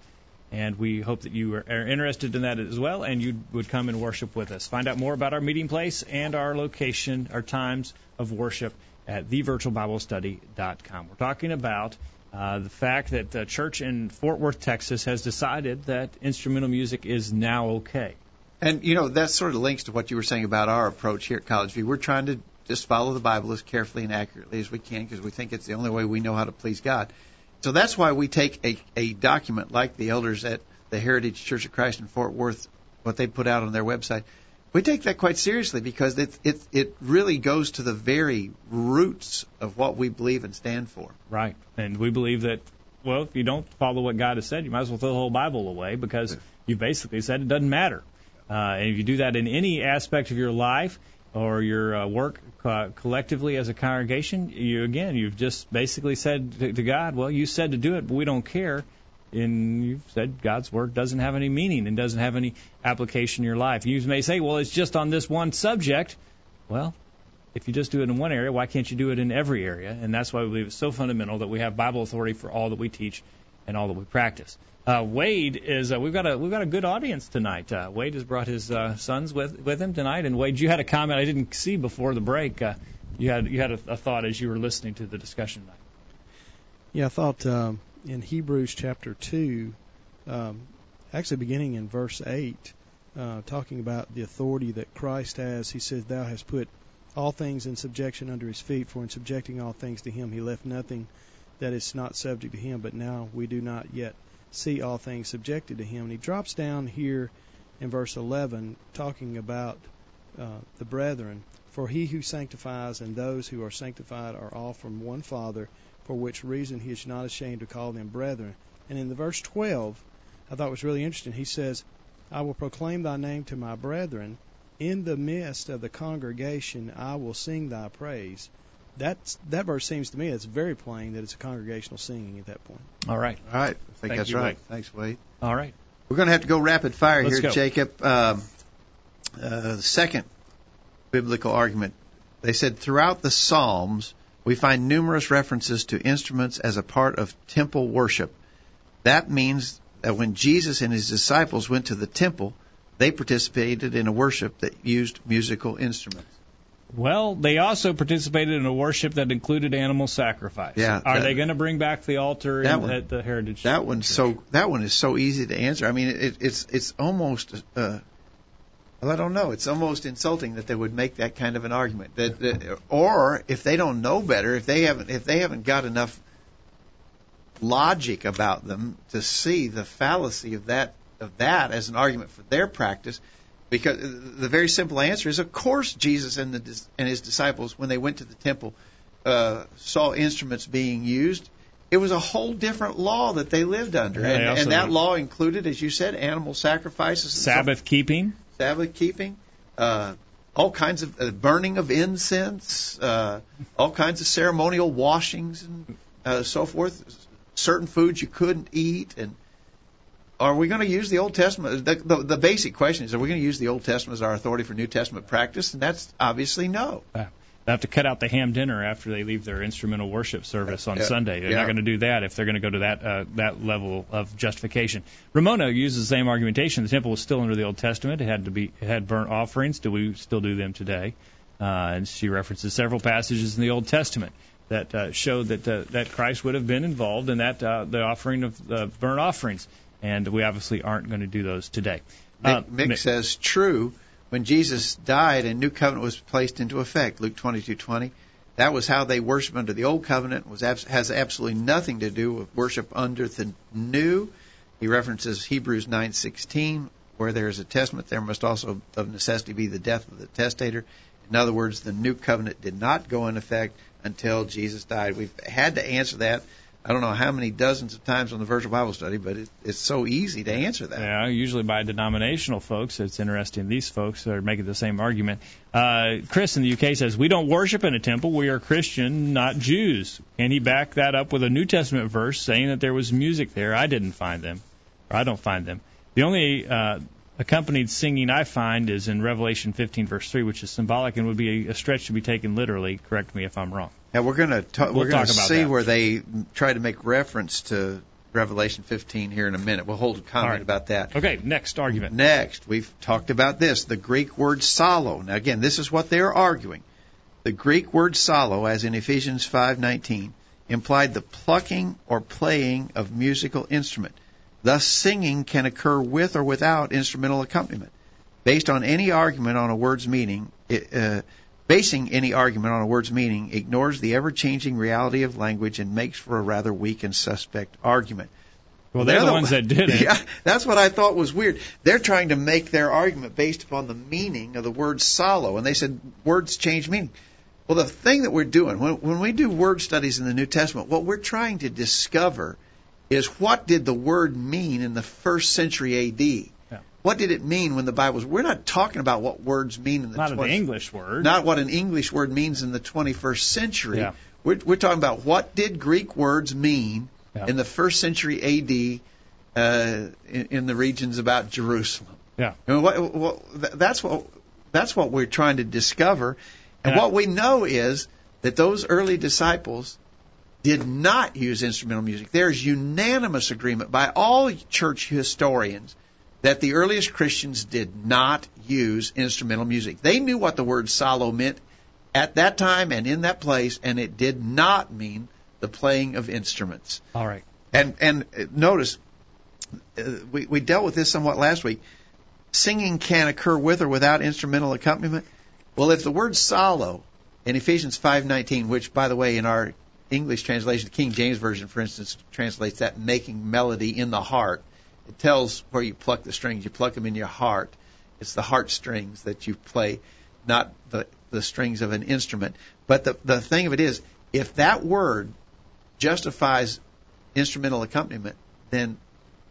And we hope that you are, interested in that as well, and you would come and worship with us. Find out more about our meeting place and our location, our times of worship at thevirtualbiblestudy.com. We're talking about uh, the fact that the church in Fort Worth, Texas, has decided that instrumental music is now okay. And you know that sort of links to what you were saying about our approach here at College View. We're trying to just follow the Bible as carefully and accurately as we can because we think it's the only way we know how to please God. So that's why we take a, a document like the elders at the Heritage Church of Christ in Fort Worth, what they put out on their website. We take that quite seriously because it it it really goes to the very roots of what we believe and stand for. Right. And we believe that well, if you don't follow what God has said, you might as well throw the whole Bible away because you basically said it doesn't matter. Uh, and if you do that in any aspect of your life or your uh, work uh, collectively as a congregation, you again, you've just basically said to, to God, well, you said to do it, but we don't care. And you've said God's word doesn't have any meaning and doesn't have any application in your life. You may say, well, it's just on this one subject. Well, if you just do it in one area, why can't you do it in every area? And that's why we believe it's so fundamental that we have Bible authority for all that we teach and all that we practice. Uh, Wade is uh, we've got a we've got a good audience tonight. Uh, Wade has brought his uh, sons with with him tonight, and Wade, you had a comment I didn't see before the break. Uh, you had you had a, a thought as you were listening to the discussion tonight. Yeah, I thought um, in Hebrews chapter two, um, actually beginning in verse eight, uh, talking about the authority that Christ has. He says, "Thou hast put all things in subjection under his feet, for in subjecting all things to him, he left nothing that is not subject to him. But now we do not yet." see all things subjected to him. And he drops down here in verse 11, talking about uh, the brethren. For he who sanctifies and those who are sanctified are all from one Father, for which reason he is not ashamed to call them brethren. And in the verse 12, I thought was really interesting. He says, I will proclaim thy name to my brethren. In the midst of the congregation, I will sing thy praise that's that verse seems to me it's very plain that it's a congregational singing at that point. All right. All right. I think Thank that's you, right. Wade. Thanks, Wade. All right. We're going to have to go rapid fire Let's here, go. Jacob. Um, uh, the second biblical argument. They said throughout the Psalms, we find numerous references to instruments as a part of temple worship. That means that when Jesus and his disciples went to the temple, they participated in a worship that used musical instruments. Well, they also participated in a worship that included animal sacrifice. Yeah, Are that- they going to bring back the altar That one- at the Heritage? That one's so that one is so easy to answer. I mean, it, it's it's almost uh, well, I don't know. It's almost insulting that they would make that kind of an argument. That, that or if they don't know better, if they haven't if they haven't got enough logic about them to see the fallacy of that of that as an argument for their practice. Because the very simple answer is, of course, Jesus and the and his disciples, when they went to the temple, uh, saw instruments being used. It was a whole different law that they lived under, Yeah, and, and that law included, as you said, animal sacrifices, Sabbath keeping. Sabbath keeping, uh, all kinds of uh, burning of incense, uh, all kinds of ceremonial washings and uh, so forth. Certain foods you couldn't eat, and are we going to use the Old Testament? The, the, the basic question is: Are we going to use the Old Testament as our authority for New Testament practice? And that's obviously no. They have to cut out the ham dinner after they leave their instrumental worship service on Yeah. Sunday. They're Yeah. not going to do that if they're going to go to that uh, that level of justification. Ramona uses the same argumentation. The temple was still under the Old Testament. It had to be it had burnt offerings. Do we still do them today? Uh, and she references several passages in the Old Testament. that uh, showed that uh, that Christ would have been involved in that uh, the offering of uh, burnt offerings, and we obviously aren't going to do those today. Uh, Mick, Mick says true. When Jesus died, and new covenant was placed into effect. Luke 22:20. That was how they worship under the old covenant. Was has absolutely nothing to do with worship under the new. He references Hebrews 9:16, where there is a testament, there must also of necessity be the death of the testator. In other words, the new covenant did not go in effect until Jesus died. We've had to answer that. I don't know how many dozens of times on the virtual Bible study, but it, it's so easy to answer that. Yeah, usually by denominational folks. It's interesting. These folks are making the same argument. Uh, Chris in the UK says, We don't worship in a temple. We are Christian, not Jews. Can he back that up with a New Testament verse saying that there was music there? I didn't find them, or I don't find them. The only uh, accompanied singing I find is in Revelation 15, verse 3, which is symbolic and would be a stretch to be taken literally. Correct me if I'm wrong. Yeah, we're going to ta- we'll we're going to see that. where they try to make reference to Revelation 15 here in a minute. We'll hold a comment right. about that. Okay, next argument. Next, we've talked about this, the Greek word psallo. Now again, this is what they're arguing. The Greek word psallo, as in Ephesians 5:19, implied the plucking or playing of musical instrument. Thus, singing can occur with or without instrumental accompaniment. Based on any argument on a word's meaning, it, uh, basing any argument on a word's meaning ignores the ever-changing reality of language and makes for a rather weak and suspect argument. Well, they're, the ones that did it. Yeah, that's what I thought was weird. They're trying to make their argument based upon the meaning of the word "psallo," and they said words change meaning. Well, the thing that we're doing when, when we do word studies in the New Testament, what we're trying to discover is what did the word mean in the first century AD? Yeah. What did it mean when the Bible was? We're not talking about what words mean in the Not 20, an English word. not what an English word means in the 21st century. Yeah. We're, we're talking about what did Greek words mean Yeah. in the first century AD uh, in, in the regions about Jerusalem. Yeah. And what, what, that's what that's what we're trying to discover. And what we know is that those early disciples did not use instrumental music. There's unanimous agreement by all church historians that the earliest Christians did not use instrumental music. They knew what the word psallo meant at that time and in that place, and it did not mean the playing of instruments. All right. And and uh, notice, uh, we we dealt with this somewhat last week. Singing can occur with or without instrumental accompaniment. Well, if the word psallo in Ephesians 5:19, which by the way in our English translation, the King James version, for instance, translates that making melody in the heart. It tells where you pluck the strings. You pluck them in your heart. It's the heart strings that you play, not the the strings of an instrument. But the the thing of it is, if that word justifies instrumental accompaniment, then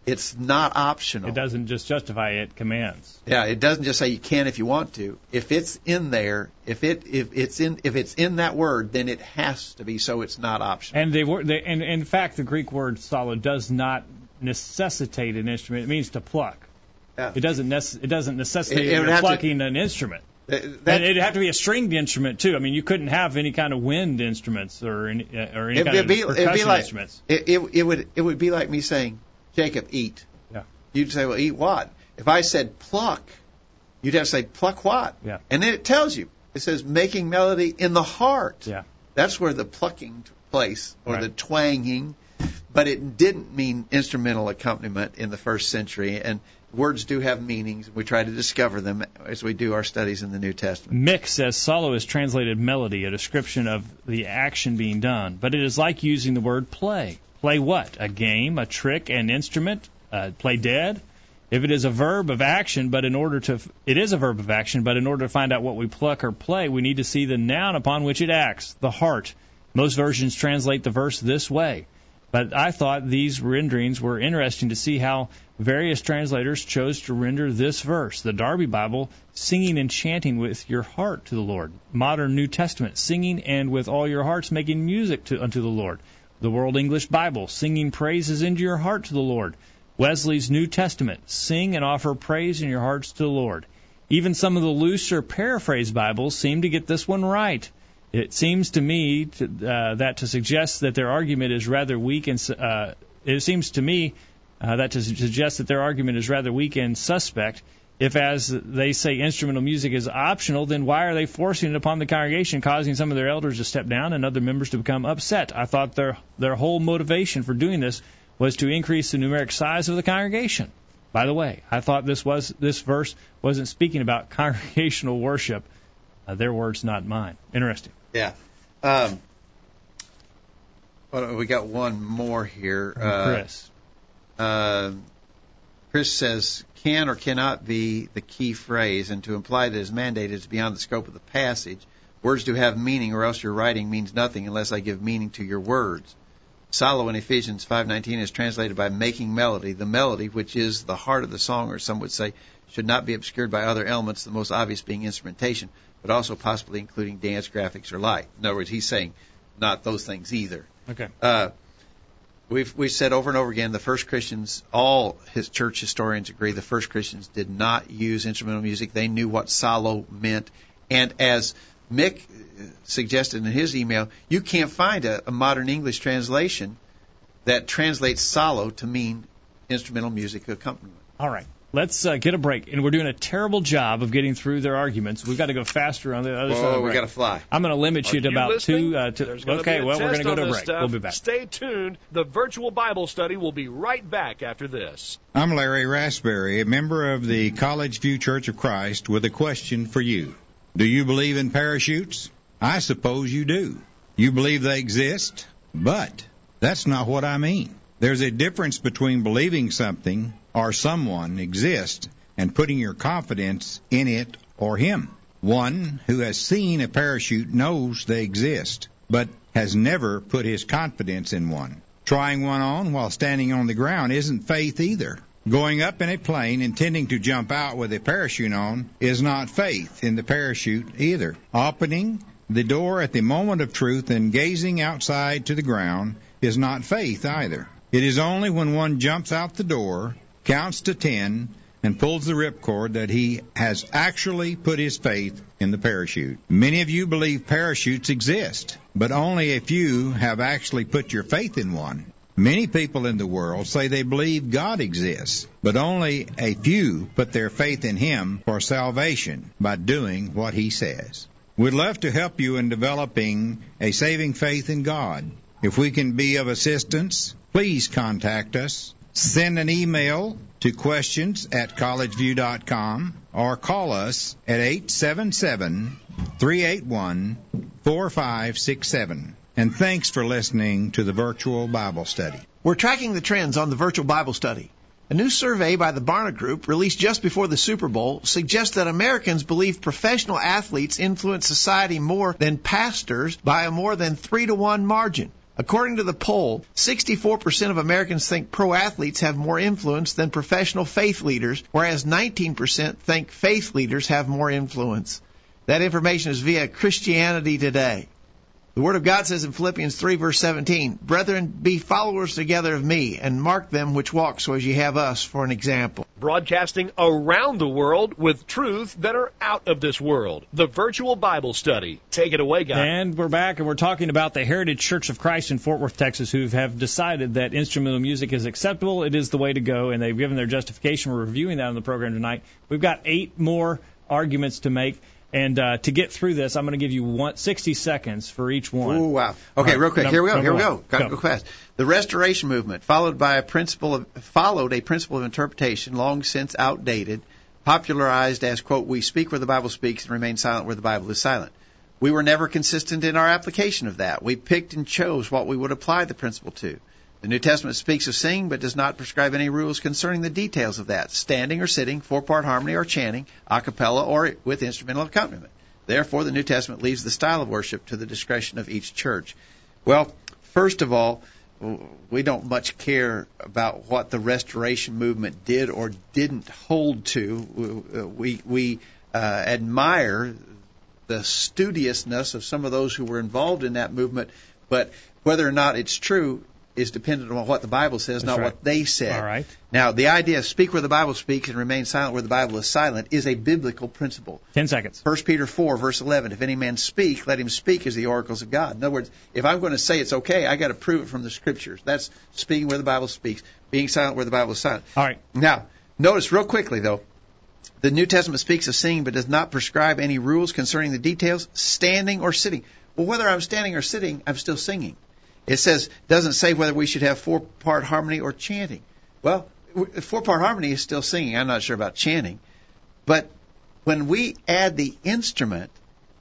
it's not optional. It doesn't just justify it commands. Yeah, it doesn't just say you can if you want to. If it's in there, if it if it's in if it's in that word, then it has to be. So it's not optional. And they were, they, and in fact, the Greek word psallo does not necessitate an instrument. It means to pluck. Yeah. It doesn't nec- it doesn't necessitate It- it would to- plucking an instrument. Th- and it'd have to be a stringed instrument too. I mean, you couldn't have any kind of wind instruments or any uh, or any kind be- of percussion like- instruments. It, it it would it would be like me saying, Jacob, eat. Yeah. You'd say, well, eat what? If I said pluck, you'd have to say pluck what? Yeah. And then it tells you. It says making melody in the heart. Yeah. That's where the plucking took place or Right. the twanging, but it didn't mean instrumental accompaniment in the first century. And words do have meanings. We try to discover them as we do our studies in the New Testament. Mick says psallo is translated melody, a description of the action being done, but it is like using the word play. Play what? A game, a trick, an instrument? Uh, play dead? If it is a verb of action, but in order to, it is a verb of action, but in order to find out what we pluck or play, we need to see the noun upon which it acts, the heart. Most versions translate the verse this way. But I thought these renderings were interesting to see how various translators chose to render this verse. The Darby Bible, singing and chanting with your heart to the Lord. Modern New Testament, singing and with all your hearts making music to, unto the Lord. The World English Bible, singing praises into your heart to the Lord. Wesley's New Testament, sing and offer praise in your hearts to the Lord. Even some of the looser paraphrase Bibles seem to get this one right. It seems to me to, uh, that to suggest that their argument is rather weak and uh, it seems to me uh, that to suggest that their argument is rather weak and suspect If, as they say, instrumental music is optional, then why are they forcing it upon the congregation, causing some of their elders to step down and other members to become upset? I thought their their whole motivation for doing this was to increase the numeric size of the congregation. By the way, I thought this was this verse wasn't speaking about congregational worship. Uh, their words, not mine. Interesting. Yeah. Um, well, we got one more here. Uh, Chris. Uh, Chris says, can or cannot be the key phrase, and to imply that is mandated is beyond the scope of the passage. Words do have meaning, or else your writing means nothing unless I give meaning to your words. Psallo in Ephesians 5:19 is translated by making melody. The melody, which is the heart of the song, or some would say, should not be obscured by other elements, the most obvious being instrumentation, but also possibly including dance, graphics, or light. In other words, he's saying not those things either. Okay. Uh, we've we said over and over again the first Christians, all his church historians agree, the first Christians did not use instrumental music. They knew what psallo meant, and as Mick suggested in his email, you can't find a, a modern English translation that translates psallo to mean instrumental music accompaniment. All right. Let's uh, get a break, and we're doing a terrible job of getting through their arguments. We've got to go faster on the other Whoa, side. Of we got to fly. I'm going to limit you Are to you about listening? two. Uh, two gonna okay, well, we're going to go to a break. stuff. We'll be back. Stay tuned. The virtual Bible study will be right back after this. I'm Larry Raspberry, a member of the College View Church of Christ, with a question for you. Do you believe in parachutes? I suppose you do. You believe they exist? But that's not what I mean. There's a difference between believing something or someone exists and putting your confidence in it or him. One who has seen a parachute knows they exist, but has never put his confidence in one. Trying one on while standing on the ground isn't faith either. Going up in a plane intending to jump out with a parachute on is not faith in the parachute either. Opening the door at the moment of truth and gazing outside to the ground is not faith either. It is only when one jumps out the door, counts to ten, and pulls the ripcord that he has actually put his faith in the parachute. Many of you believe parachutes exist, but only a few have actually put your faith in one. Many people in the world say they believe God exists, but only a few put their faith in Him for salvation by doing what He says. We'd love to help you in developing a saving faith in God. If we can be of assistance, please contact us. Send an email to questions at collegeview.com or call us at 877 381 4567. And thanks for listening to the virtual Bible study. We're tracking the trends on the virtual Bible study. A new survey by the Barna Group, released just before the Super Bowl, suggests that Americans believe professional athletes influence society more than pastors by a more than 3 to 1 margin. According to the poll, 64% of Americans think pro athletes have more influence than professional faith leaders, whereas 19% think faith leaders have more influence. That information is via Christianity Today. The Word of God says in Philippians 3 verse 17, Brethren, be followers together of me, and mark them which walk so as ye have us for an example. Broadcasting around the world with truth that are out of this world. The virtual Bible study. Take it away, guys. And we're back, and we're talking about the Heritage Church of Christ in Fort Worth, Texas, who have decided that instrumental music is acceptable. It is the way to go, and they've given their justification. We're reviewing that on the program tonight. We've got eight more arguments to make. And uh, to get through this, I'm going to give you one, 60 seconds for each one. Oh wow! Okay, right, real quick. num- Here we go. Here we number go. Got to go fast. The Restoration movement, followed by a principle of followed a principle of interpretation long since outdated, popularized as quote We speak where the Bible speaks and remain silent where the Bible is silent. We were never consistent in our application of that. We picked and chose what we would apply the principle to. The New Testament speaks of singing, but does not prescribe any rules concerning the details of that, standing or sitting, four-part harmony or chanting, a cappella or with instrumental accompaniment. Therefore, the New Testament leaves the style of worship to the discretion of each church. Well, first of all, we don't much care about what the Restoration movement did or didn't hold to. We we uh, admire the studiousness of some of those who were involved in that movement, but whether or not it's true is dependent on what the Bible says, not right. what they said. All right. Now, the idea of speak where the Bible speaks and remain silent where the Bible is silent is a biblical principle. 10 seconds. 1 Peter 4, verse 11, if any man speak, let him speak as the oracles of God. In other words, if I'm going to say it's okay, I got to prove it from the scriptures. That's speaking where the Bible speaks, being silent where the Bible is silent. All right. Now, notice real quickly though, the New Testament speaks of singing but does not prescribe any rules concerning the details, standing or sitting. Well, whether I'm standing or sitting, I'm still singing. It says doesn't say whether we should have four part harmony or chanting. Well, four part harmony is still singing. I'm not sure about chanting, but when we add the instrument,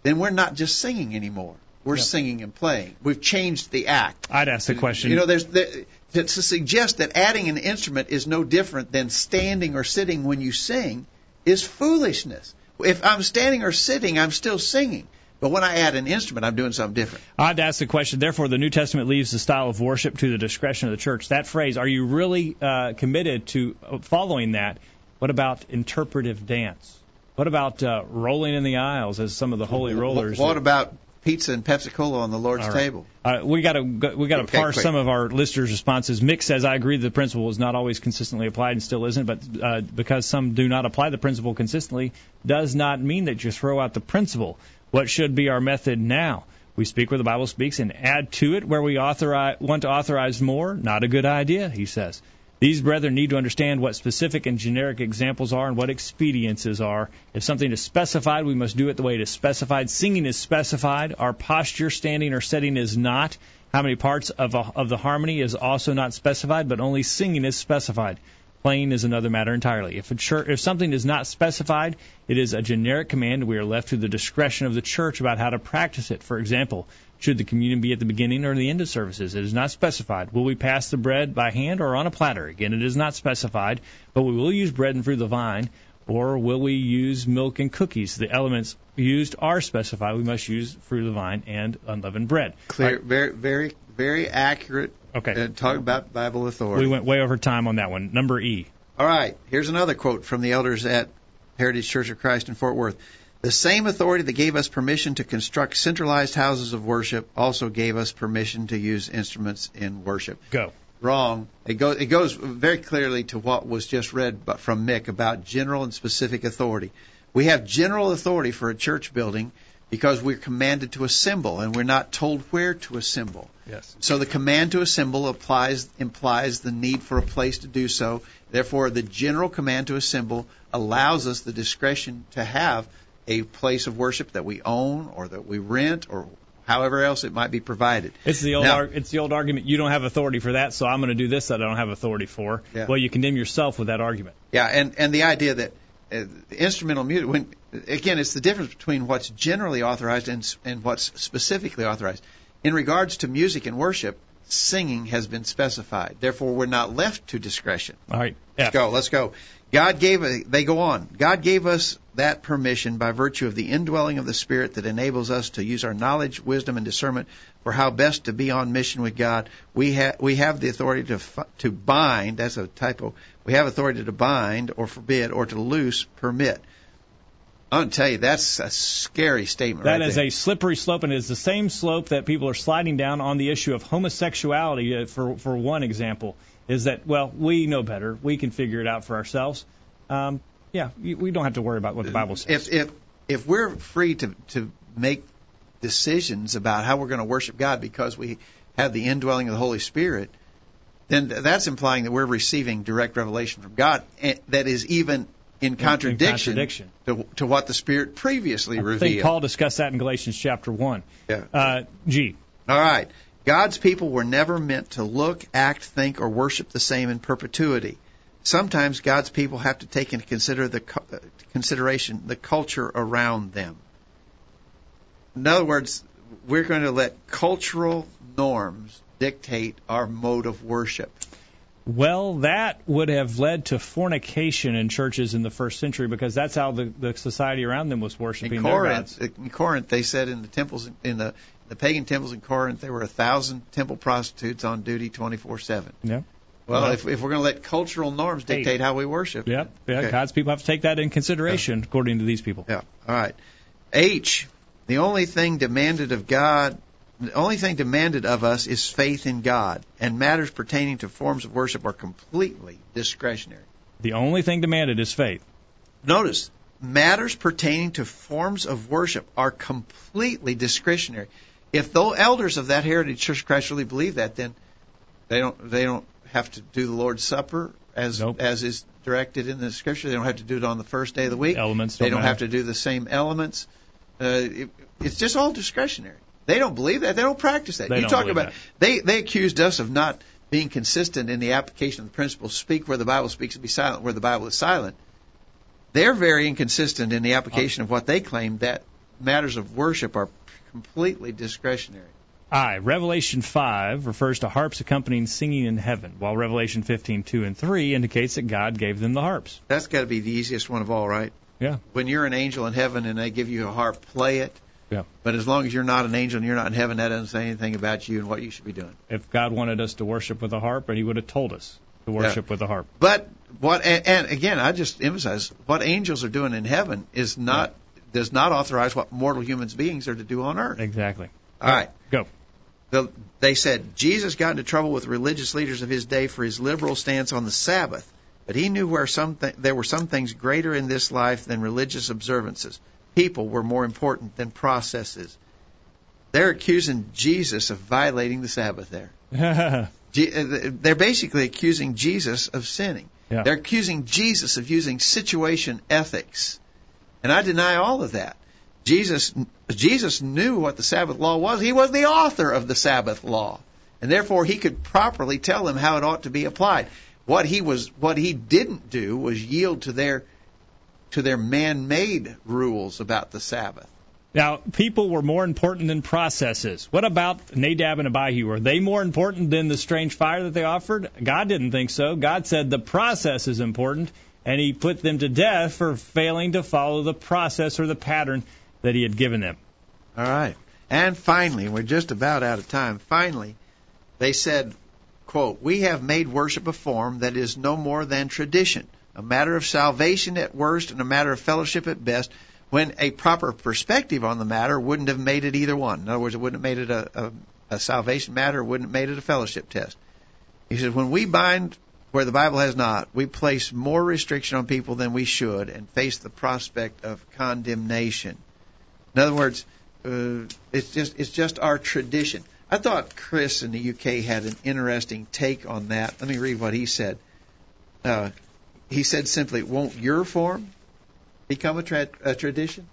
then we're not just singing anymore. We're Yep. singing and playing. We've changed the act. I'd ask the question. You know, there's there, to, to suggest that adding an instrument is no different than standing or sitting when you sing is foolishness. If I'm standing or sitting, I'm still singing. But when I add an instrument, I'm doing something different. I'd ask the question. Therefore, the New Testament leaves the style of worship to the discretion of the church. That phrase, are you really uh, committed to following that? What about interpretive dance? What about uh, rolling in the aisles as some of the holy rollers? What about pizza and Pepsi Cola on the Lord's right. table? Uh, we got to we got to Okay, parse quick. some of our listeners' responses. Mick says, "I agree the principle is not always consistently applied and still isn't, but uh, because some do not apply the principle consistently, does not mean that you throw out the principle. What should be our method now? We speak where the Bible speaks and add to it where we authorize, want to authorize more. Not a good idea," he says. These brethren need to understand what specific and generic examples are and what expediences are. If something is specified, we must do it the way it is specified. Singing is specified. Our posture, standing, or setting is not. How many parts of, a, of the harmony is also not specified, but only singing is specified. Playing is another matter entirely. If, church, if something is not specified, it is a generic command. We are left to the discretion of the church about how to practice it. For example, should the communion be at the beginning or the end of services? It is not specified. Will we pass the bread by hand or on a platter? Again, it is not specified, but we will use bread and fruit of the vine, or will we use milk and cookies? The elements used are specified. We must use fruit of the vine and unleavened bread. Clear, very, very, very accurate. Okay. Uh, talk about Bible authority. We went way over time on that one. Number E. All right. Here's another quote from the elders at Heritage Church of Christ in Fort Worth. The same authority that gave us permission to construct centralized houses of worship also gave us permission to use instruments in worship. Go. Wrong. It goes, it goes very clearly to what was just read from Mick about general and specific authority. We have general authority for a church building because we're commanded to assemble and we're not told where to assemble. Yes. So the command to assemble applies implies the need for a place to do so. Therefore, the general command to assemble allows us the discretion to have a place of worship that we own or that we rent or however else it might be provided. It's the old Now- it's the old argument. You don't have authority for that, so I'm going to do this that I don't have authority for. Yeah. Well, you condemn yourself with that argument. Yeah, and and the idea that uh, instrumental music, when again, it's the difference between what's generally authorized and and what's specifically authorized. In regards to music and worship, singing has been specified. Therefore, we're not left to discretion. All right. Let's go. Let's go. God gave. A, they go on. God gave us that permission by virtue of the indwelling of the Spirit that enables us to use our knowledge, wisdom, and discernment for how best to be on mission with God. We have we have the authority to fi- to bind. That's a typo. We have authority to bind or forbid or to loose, permit. Going to tell you that's a scary statement. That right is there. a slippery slope, and it is the same slope that people are sliding down on the issue of homosexuality. Uh, for for one example, is that well, we know better. We can figure it out for ourselves. Um, yeah, we we don't have to worry about what the Bible says. if if if we're free to to make decisions about how we're going to worship God because we have the indwelling of the Holy Spirit, then that's implying that we're receiving direct revelation from God that is even in contradiction, contradiction. To, to what the Spirit previously I think revealed. Paul discussed that in Galatians chapter one. Yeah. Uh, G. All right. God's people were never meant to look, act, think, or worship the same in perpetuity. Sometimes God's people have to take into consider the uh, consideration the culture around them. In other words, we're going to let cultural norms dictate our mode of worship. Well, that would have led to fornication in churches in the first century because that's how the, the society around them was worshiping In their Corinth, gods. in Corinth, they said in the temples in the the pagan temples in Corinth, there were a thousand temple prostitutes on duty 24/7. Yeah. Well, Well- if, if we're going to let cultural norms dictate how we worship, Yep. Yeah, Okay. God's people have to take that in consideration, according to these people. Yeah. All right. H. The only thing demanded of God, the only thing demanded of us is faith in God, and matters pertaining to forms of worship are completely discretionary. The only thing demanded is faith. Notice, matters pertaining to forms of worship are completely discretionary. If the elders of that Heritage Church of Christ really believe that, then they don't they don't have to do the Lord's Supper as Nope. as is directed in the scripture. They don't have to do it on the first day of the week. Elements They don't don't have to do the same elements. Uh, it, it's just all discretionary. They don't believe that. They don't practice that. They you talk about they they accused us of not being consistent in the application of the principle speak where the Bible speaks and be silent where the Bible is silent. They're very inconsistent in the application of what they claim that matters of worship are completely discretionary. I. Revelation 5 refers to harps accompanying singing in heaven, while Revelation 15, 2 and 3 indicates that God gave them the harps. That's got to be the easiest one of all, right? Yeah. When you're an angel in heaven and they give you a harp, play it. Yeah. But as long as you're not an angel and you're not in heaven, that doesn't say anything about you and what you should be doing. If God wanted us to worship with a harp, and He would have told us to worship with a harp. But what and, again, I just emphasize what angels are doing in heaven is not does not authorize what mortal humans beings are to do on earth. Exactly. All right. Go. The, they said Jesus got into trouble with religious leaders of his day for his liberal stance on the Sabbath, but he knew where some th- there were some things greater in this life than religious observances. People were more important than processes. They're accusing Jesus of violating the Sabbath there. Uh, They're basically accusing Jesus of sinning. Yeah. They're accusing Jesus of using situation ethics. And I deny all of that. Jesus Jesus knew what the Sabbath law was. He was the author of the Sabbath law. And therefore he could properly tell them how it ought to be applied. What he was what he didn't do was yield to their to their man-made rules about the Sabbath. Now, people were more important than processes. What about Nadab and Abihu? Were they more important than the strange fire that they offered? God didn't think so. God said the process is important, and He put them to death for failing to follow the process or the pattern that He had given them. All right. And finally, we're just about out of time. Finally, they said, quote, "We have made worship a form that is no more than tradition, a matter of salvation at worst and a matter of fellowship at best." When a proper perspective on the matter wouldn't have made it either one. In other words, it wouldn't have made it a, a, a salvation matter, it wouldn't have made it a fellowship test. He says, when we bind where the Bible has not, we place more restriction on people than we should and face the prospect of condemnation. In other words, uh, it's just it's just our tradition. I thought Chris in the UK had an interesting take on that. Let me read what he said. Uh, he said simply, "Won't your form become a, tra- a tradition?"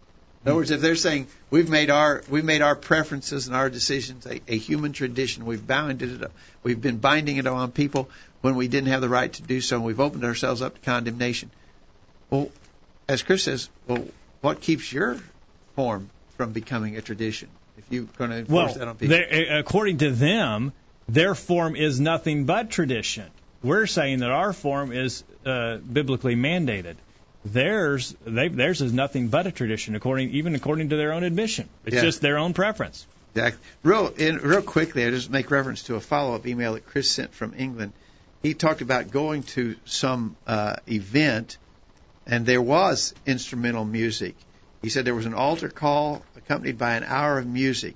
In other words, if they're saying we've made our we've made our preferences and our decisions a, a human tradition, we've bound it, up, we've been binding it on people when we didn't have the right to do so, and we've opened ourselves up to condemnation. Well, as Chris says, well, what keeps your form from becoming a tradition? If you're going to enforce Well, that on people, according to them, their form is nothing but tradition. We're saying that our form is uh, biblically mandated. Theirs, they, theirs is nothing but a tradition, according even according to their own admission. It's Yeah. just their own preference. Exactly. Real, in, real quickly, I just make reference to a follow-up email that Chris sent from England. He talked about going to some uh, event, and there was instrumental music. He said there was an altar call accompanied by an hour of music,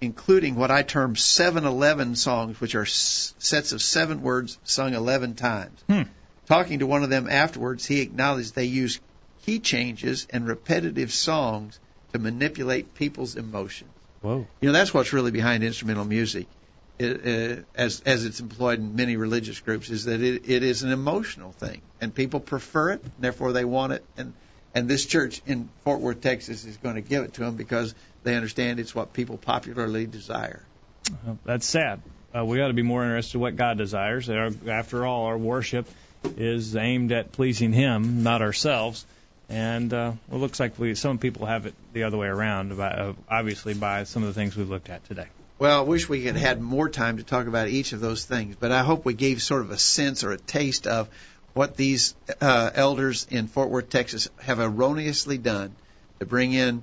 including what I term 7-11 songs, which are s- sets of seven words sung 11 times. Hmm. Talking to one of them afterwards, he acknowledged they use key changes and repetitive songs to manipulate people's emotions. Whoa. You know, that's what's really behind instrumental music, it, uh, as as it's employed in many religious groups, is that it, it is an emotional thing, and people prefer it, and therefore they want it, and and this church in Fort Worth, Texas, is going to give it to them because they understand it's what people popularly desire. That's sad. Uh, we ought to be more interested in what God desires. After all, our worship is aimed at pleasing Him, not ourselves. And uh, it looks like we, some people have it the other way around, by, uh, obviously by some of the things we've looked at today. Well, I wish we had had more time to talk about each of those things, but I hope we gave sort of a sense or a taste of what these uh, elders in Fort Worth, Texas, have erroneously done to bring in,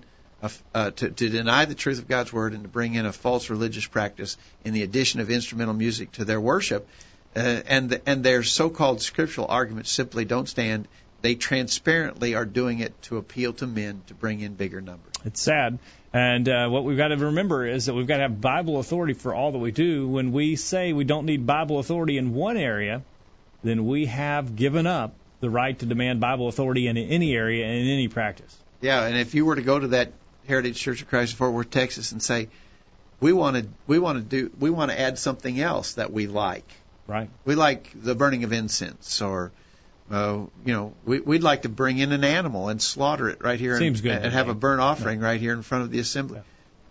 uh, to, to deny the truth of God's word and to bring in a false religious practice in the addition of instrumental music to their worship, uh, and and their so-called scriptural arguments simply don't stand. They transparently are doing it to appeal to men to bring in bigger numbers. It's sad. And uh, what we've got to remember is that we've got to have Bible authority for all that we do. When we say we don't need Bible authority in one area, then we have given up the right to demand Bible authority in any area and in any practice. Yeah, and if you were to go to that Heritage Church of Christ in Fort Worth, Texas, and say, we want to we want to do we want to add something else that we like, Right. We like the burning of incense, or uh, you know, we, we'd like to bring in an animal and slaughter it right here, Seems and, good and have a burnt offering right here in front of the assembly.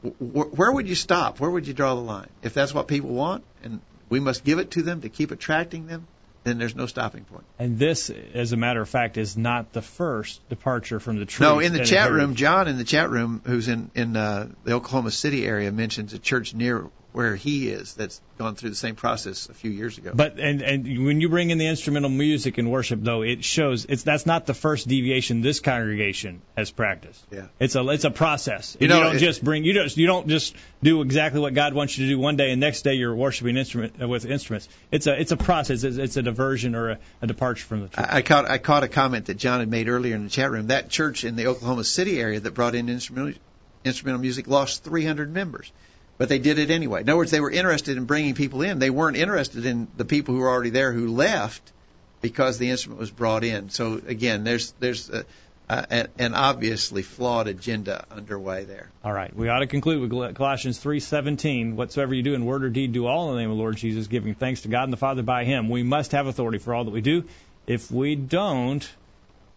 Wh- where would you stop? Where would you draw the line? If that's what people want, and we must give it to them to keep attracting them, then there's no stopping point. And this, as a matter of fact, is not the first departure from the truth. No, in the chat room, John in the chat room, who's in in uh, the Oklahoma City area, mentions a church near where he is that's gone through the same process a few years ago. But and and when you bring in the instrumental music and worship, though, it shows it's that's not the first deviation this congregation has practiced. Yeah. It's a it's a process. You You, don't it- just bring you don't you don't just do exactly what God wants you to do one day and next day you're worshiping instrument uh, with instruments. It's a it's a process. It's, it's a diversion or a, a departure from the truth. I, I caught I caught a comment that John had made earlier in the chat room. That church in the Oklahoma City area that brought in instrumental instrumental music lost 300 members, but they did it anyway. In other words, they were interested in bringing people in. They weren't interested in the people who were already there who left because the instrument was brought in. So again, there's there's a, a, an obviously flawed agenda underway there. All right, we ought to conclude with Colossians 3:17. Whatsoever you do in word or deed, do all in the name of the Lord Jesus, giving thanks to God and the Father by Him. We must have authority for all that we do. If we don't,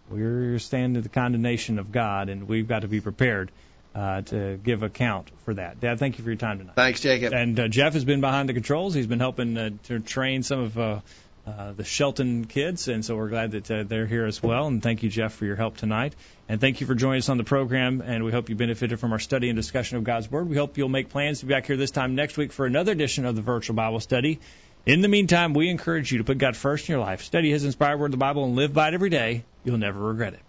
we're standing the condemnation of God, and we've got to be prepared uh, to give account for that. Dad, thank you for your time tonight. Thanks, Jacob. And uh, Jeff has been behind the controls. He's been helping uh, to train some of uh, uh, the Shelton kids, and so we're glad that uh, they're here as well. And thank you, Jeff, for your help tonight. And thank you for joining us on the program. And we hope you benefited from our study and discussion of God's Word. We hope you'll make plans to be back here this time next week for another edition of the Virtual Bible Study. In the meantime, we encourage you to put God first in your life. Study His inspired Word the Bible and live by it every day. You'll never regret it.